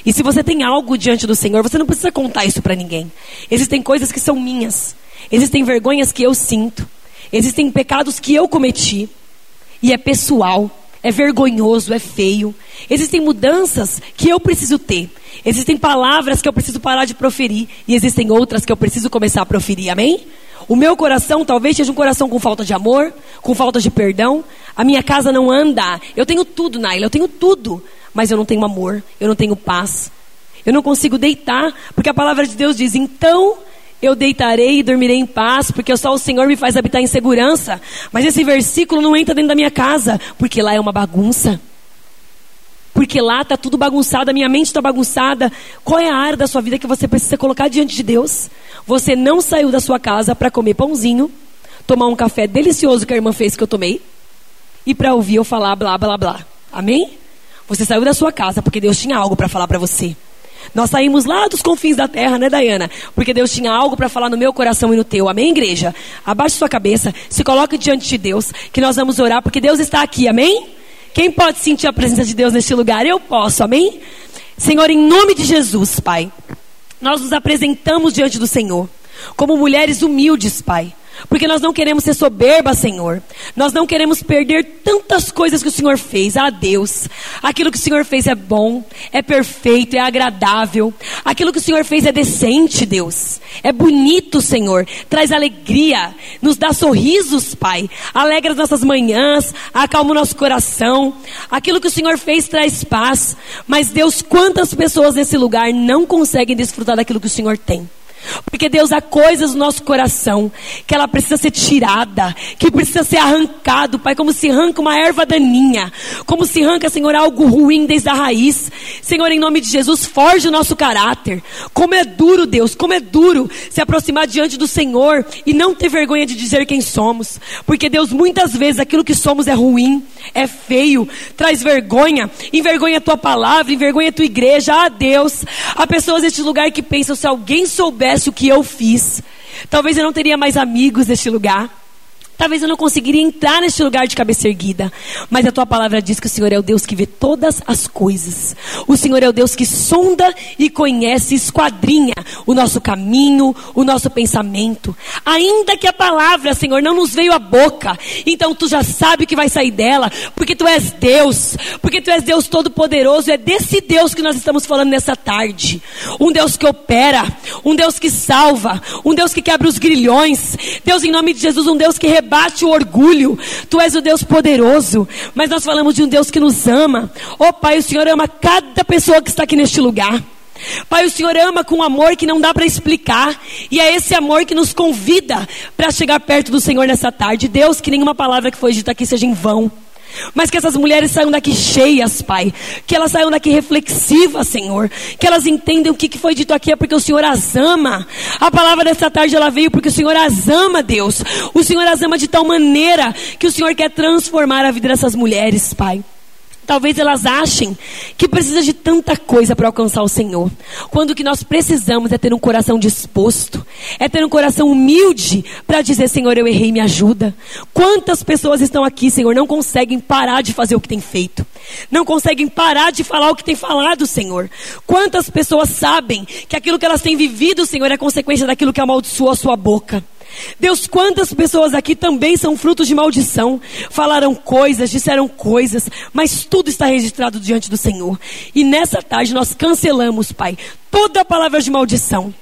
E se você tem algo diante do Senhor, você não precisa contar isso para ninguém. Existem coisas que são minhas. Existem vergonhas que eu sinto. Existem pecados que eu cometi e é pessoal, é vergonhoso, é feio. Existem mudanças que eu preciso ter. Existem palavras que eu preciso parar de proferir e existem outras que eu preciso começar a proferir. Amém? O meu coração talvez seja um coração com falta de amor, com falta de perdão. A minha casa não anda. Eu tenho tudo, Naila, eu tenho tudo, mas eu não tenho amor, eu não tenho paz. Eu não consigo deitar, porque a palavra de Deus diz: "Então eu deitarei e dormirei em paz, porque só o Senhor me faz habitar em segurança. Mas esse versículo não entra dentro da minha casa, porque lá é uma bagunça. Porque lá está tudo bagunçado, a minha mente está bagunçada. Qual é a área da sua vida que você precisa colocar diante de Deus? Você não saiu da sua casa para comer pãozinho, tomar um café delicioso que a irmã fez que eu tomei, e para ouvir eu falar blá blá blá. Amém? Você saiu da sua casa porque Deus tinha algo para falar para você. Nós saímos lá dos confins da terra, né, Dayana? Porque Deus tinha algo para falar no meu coração e no teu. Amém, igreja? Abaixe sua cabeça, se coloque diante de Deus, que nós vamos orar, porque Deus está aqui. Amém? Quem pode sentir a presença de Deus neste lugar? Eu posso. Amém? Senhor, em nome de Jesus, Pai, nós nos apresentamos diante do Senhor como mulheres humildes, Pai. Porque nós não queremos ser soberba, Senhor. Nós não queremos perder tantas coisas que o Senhor fez. Ah, Deus. Aquilo que o Senhor fez é bom, é perfeito, é agradável. Aquilo que o Senhor fez é decente, Deus. É bonito, Senhor. Traz alegria. Nos dá sorrisos, Pai. Alegra as nossas manhãs. Acalma o nosso coração. Aquilo que o Senhor fez traz paz. Mas, Deus, quantas pessoas nesse lugar não conseguem desfrutar daquilo que o Senhor tem? Porque Deus há coisas no nosso coração que ela precisa ser tirada, que precisa ser arrancado, Pai, como se arranca uma erva daninha, como se arranca, Senhor, algo ruim desde a raiz. Senhor, em nome de Jesus, forge o nosso caráter. Como é duro, Deus, como é duro se aproximar diante do Senhor e não ter vergonha de dizer quem somos. Porque Deus, muitas vezes aquilo que somos é ruim, é feio, traz vergonha, envergonha a tua palavra, envergonha a tua igreja. Ah, Deus, há pessoas neste lugar que pensam se alguém soubesse o que eu fiz, talvez eu não teria mais amigos neste lugar. Talvez eu não conseguiria entrar neste lugar de cabeça erguida. Mas a tua palavra diz que o Senhor é o Deus que vê todas as coisas. O Senhor é o Deus que sonda e conhece, esquadrinha o nosso caminho, o nosso pensamento. Ainda que a palavra, Senhor, não nos veio à boca. Então tu já sabe que vai sair dela. Porque tu és Deus. Porque tu és Deus Todo-Poderoso. É desse Deus que nós estamos falando nessa tarde. Um Deus que opera. Um Deus que salva. Um Deus que quebra os grilhões. Deus, em nome de Jesus, um Deus que combate o orgulho. Tu és o Deus poderoso. Mas nós falamos de um Deus que nos ama. Oh Pai, o Senhor ama cada pessoa que está aqui neste lugar. Pai, o Senhor ama com um amor que não dá para explicar, e é esse amor que nos convida para chegar perto do Senhor nessa tarde. Deus, que nenhuma palavra que foi dita aqui seja em vão. Mas que essas mulheres saiam daqui cheias, Pai. Que elas saiam daqui reflexivas, Senhor. Que elas entendam o que foi dito aqui é porque o Senhor as ama. A palavra dessa tarde ela veio porque o Senhor as ama, Deus. O Senhor as ama de tal maneira que o Senhor quer transformar a vida dessas mulheres, Pai. Talvez elas achem que precisa de tanta coisa para alcançar o Senhor. Quando o que nós precisamos é ter um coração disposto, é ter um coração humilde para dizer: Senhor, eu errei, me ajuda. Quantas pessoas estão aqui, Senhor, não conseguem parar de fazer o que tem feito, não conseguem parar de falar o que tem falado, Senhor. Quantas pessoas sabem que aquilo que elas têm vivido, Senhor, é consequência daquilo que amaldiçoou a sua boca. Deus, quantas pessoas aqui também são frutos de maldição, falaram coisas, disseram coisas, mas tudo está registrado diante do Senhor. E nessa tarde nós cancelamos, Pai, toda palavra de maldição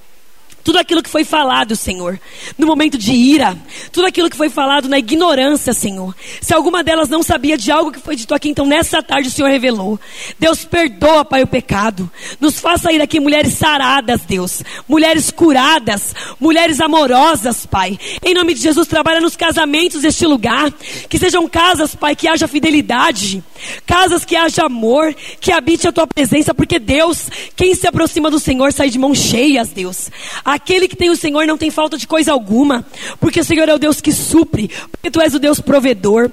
tudo aquilo que foi falado, Senhor, no momento de ira, tudo aquilo que foi falado na ignorância, Senhor. Se alguma delas não sabia de algo que foi dito aqui, então nessa tarde o Senhor revelou. Deus perdoa, Pai, o pecado. Nos faça sair aqui mulheres saradas, Deus. Mulheres curadas, mulheres amorosas, Pai. Em nome de Jesus, trabalha nos casamentos deste lugar. Que sejam casas, Pai, que haja fidelidade. Casas que haja amor, que habite a tua presença, porque Deus, quem se aproxima do Senhor sai de mãos cheias, Deus. Aquele que tem o Senhor não tem falta de coisa alguma, porque o Senhor é o Deus que supre, porque tu és o Deus provedor.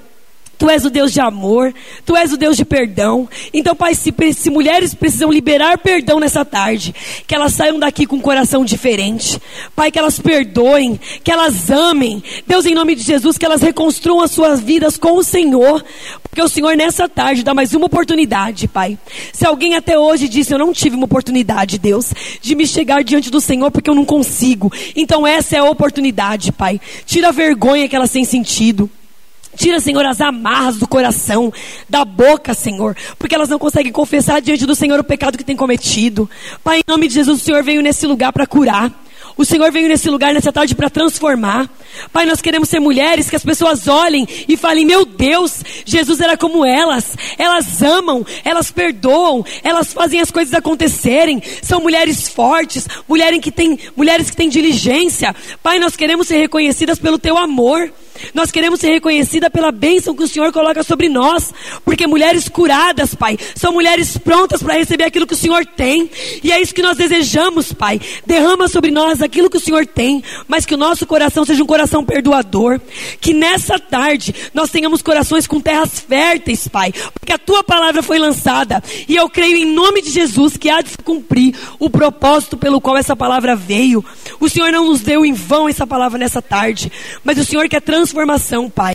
Tu és o Deus de amor, Tu és o Deus de perdão. Então, Pai, se, se, mulheres precisam liberar perdão nessa tarde, que elas saiam daqui com um coração diferente. Pai, que elas perdoem, que elas amem. Deus, em nome de Jesus, que elas reconstruam as suas vidas com o Senhor. Porque o Senhor, nessa tarde, dá mais uma oportunidade, Pai. Se alguém até hoje disse, eu não tive uma oportunidade, Deus, de me chegar diante do Senhor porque eu não consigo. Então, essa é a oportunidade, Pai. Tira a vergonha que elas têm sentido. Tira, Senhor, as amarras do coração, da boca, Senhor, porque elas não conseguem confessar diante do Senhor o pecado que têm cometido. Pai, em nome de Jesus, o Senhor veio nesse lugar para curar. O Senhor veio nesse lugar nessa tarde para transformar. Pai, nós queremos ser mulheres que as pessoas olhem e falem: Meu Deus, Jesus era como elas. Elas amam, elas perdoam, elas fazem as coisas acontecerem. São mulheres fortes, mulheres que têm, mulheres que têm diligência. Pai, nós queremos ser reconhecidas pelo Teu amor. Nós queremos ser reconhecida pela bênção que o Senhor coloca sobre nós, porque mulheres curadas, Pai, são mulheres prontas para receber aquilo que o Senhor tem, e é isso que nós desejamos, Pai. Derrama sobre nós aquilo que o Senhor tem, mas que o nosso coração seja um coração perdoador, que nessa tarde nós tenhamos corações com terras férteis, Pai, porque a tua palavra foi lançada, e eu creio em nome de Jesus que há de cumprir o propósito pelo qual essa palavra veio. O Senhor não nos deu em vão essa palavra nessa tarde, mas o Senhor quer transformar transformação, Pai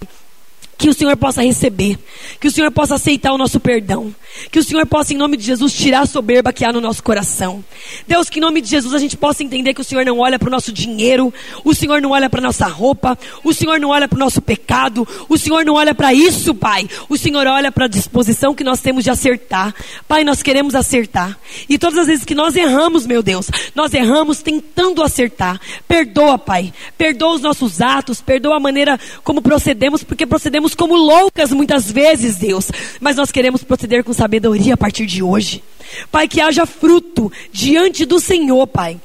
que o Senhor possa receber, que o Senhor possa aceitar o nosso perdão, que o Senhor possa, em nome de Jesus, tirar a soberba que há no nosso coração. Deus, que em nome de Jesus a gente possa entender que o Senhor não olha para o nosso dinheiro, o Senhor não olha para a nossa roupa, o Senhor não olha para o nosso pecado, o Senhor não olha para isso, Pai. O Senhor olha para a disposição que nós temos de acertar. Pai, nós queremos acertar. E todas as vezes que nós erramos, meu Deus, nós erramos tentando acertar. Perdoa, Pai. Perdoa os nossos atos, perdoa a maneira como procedemos, porque como loucas muitas vezes, Deus, mas nós queremos proceder com sabedoria a partir de hoje. Pai, que haja fruto diante do Senhor, Pai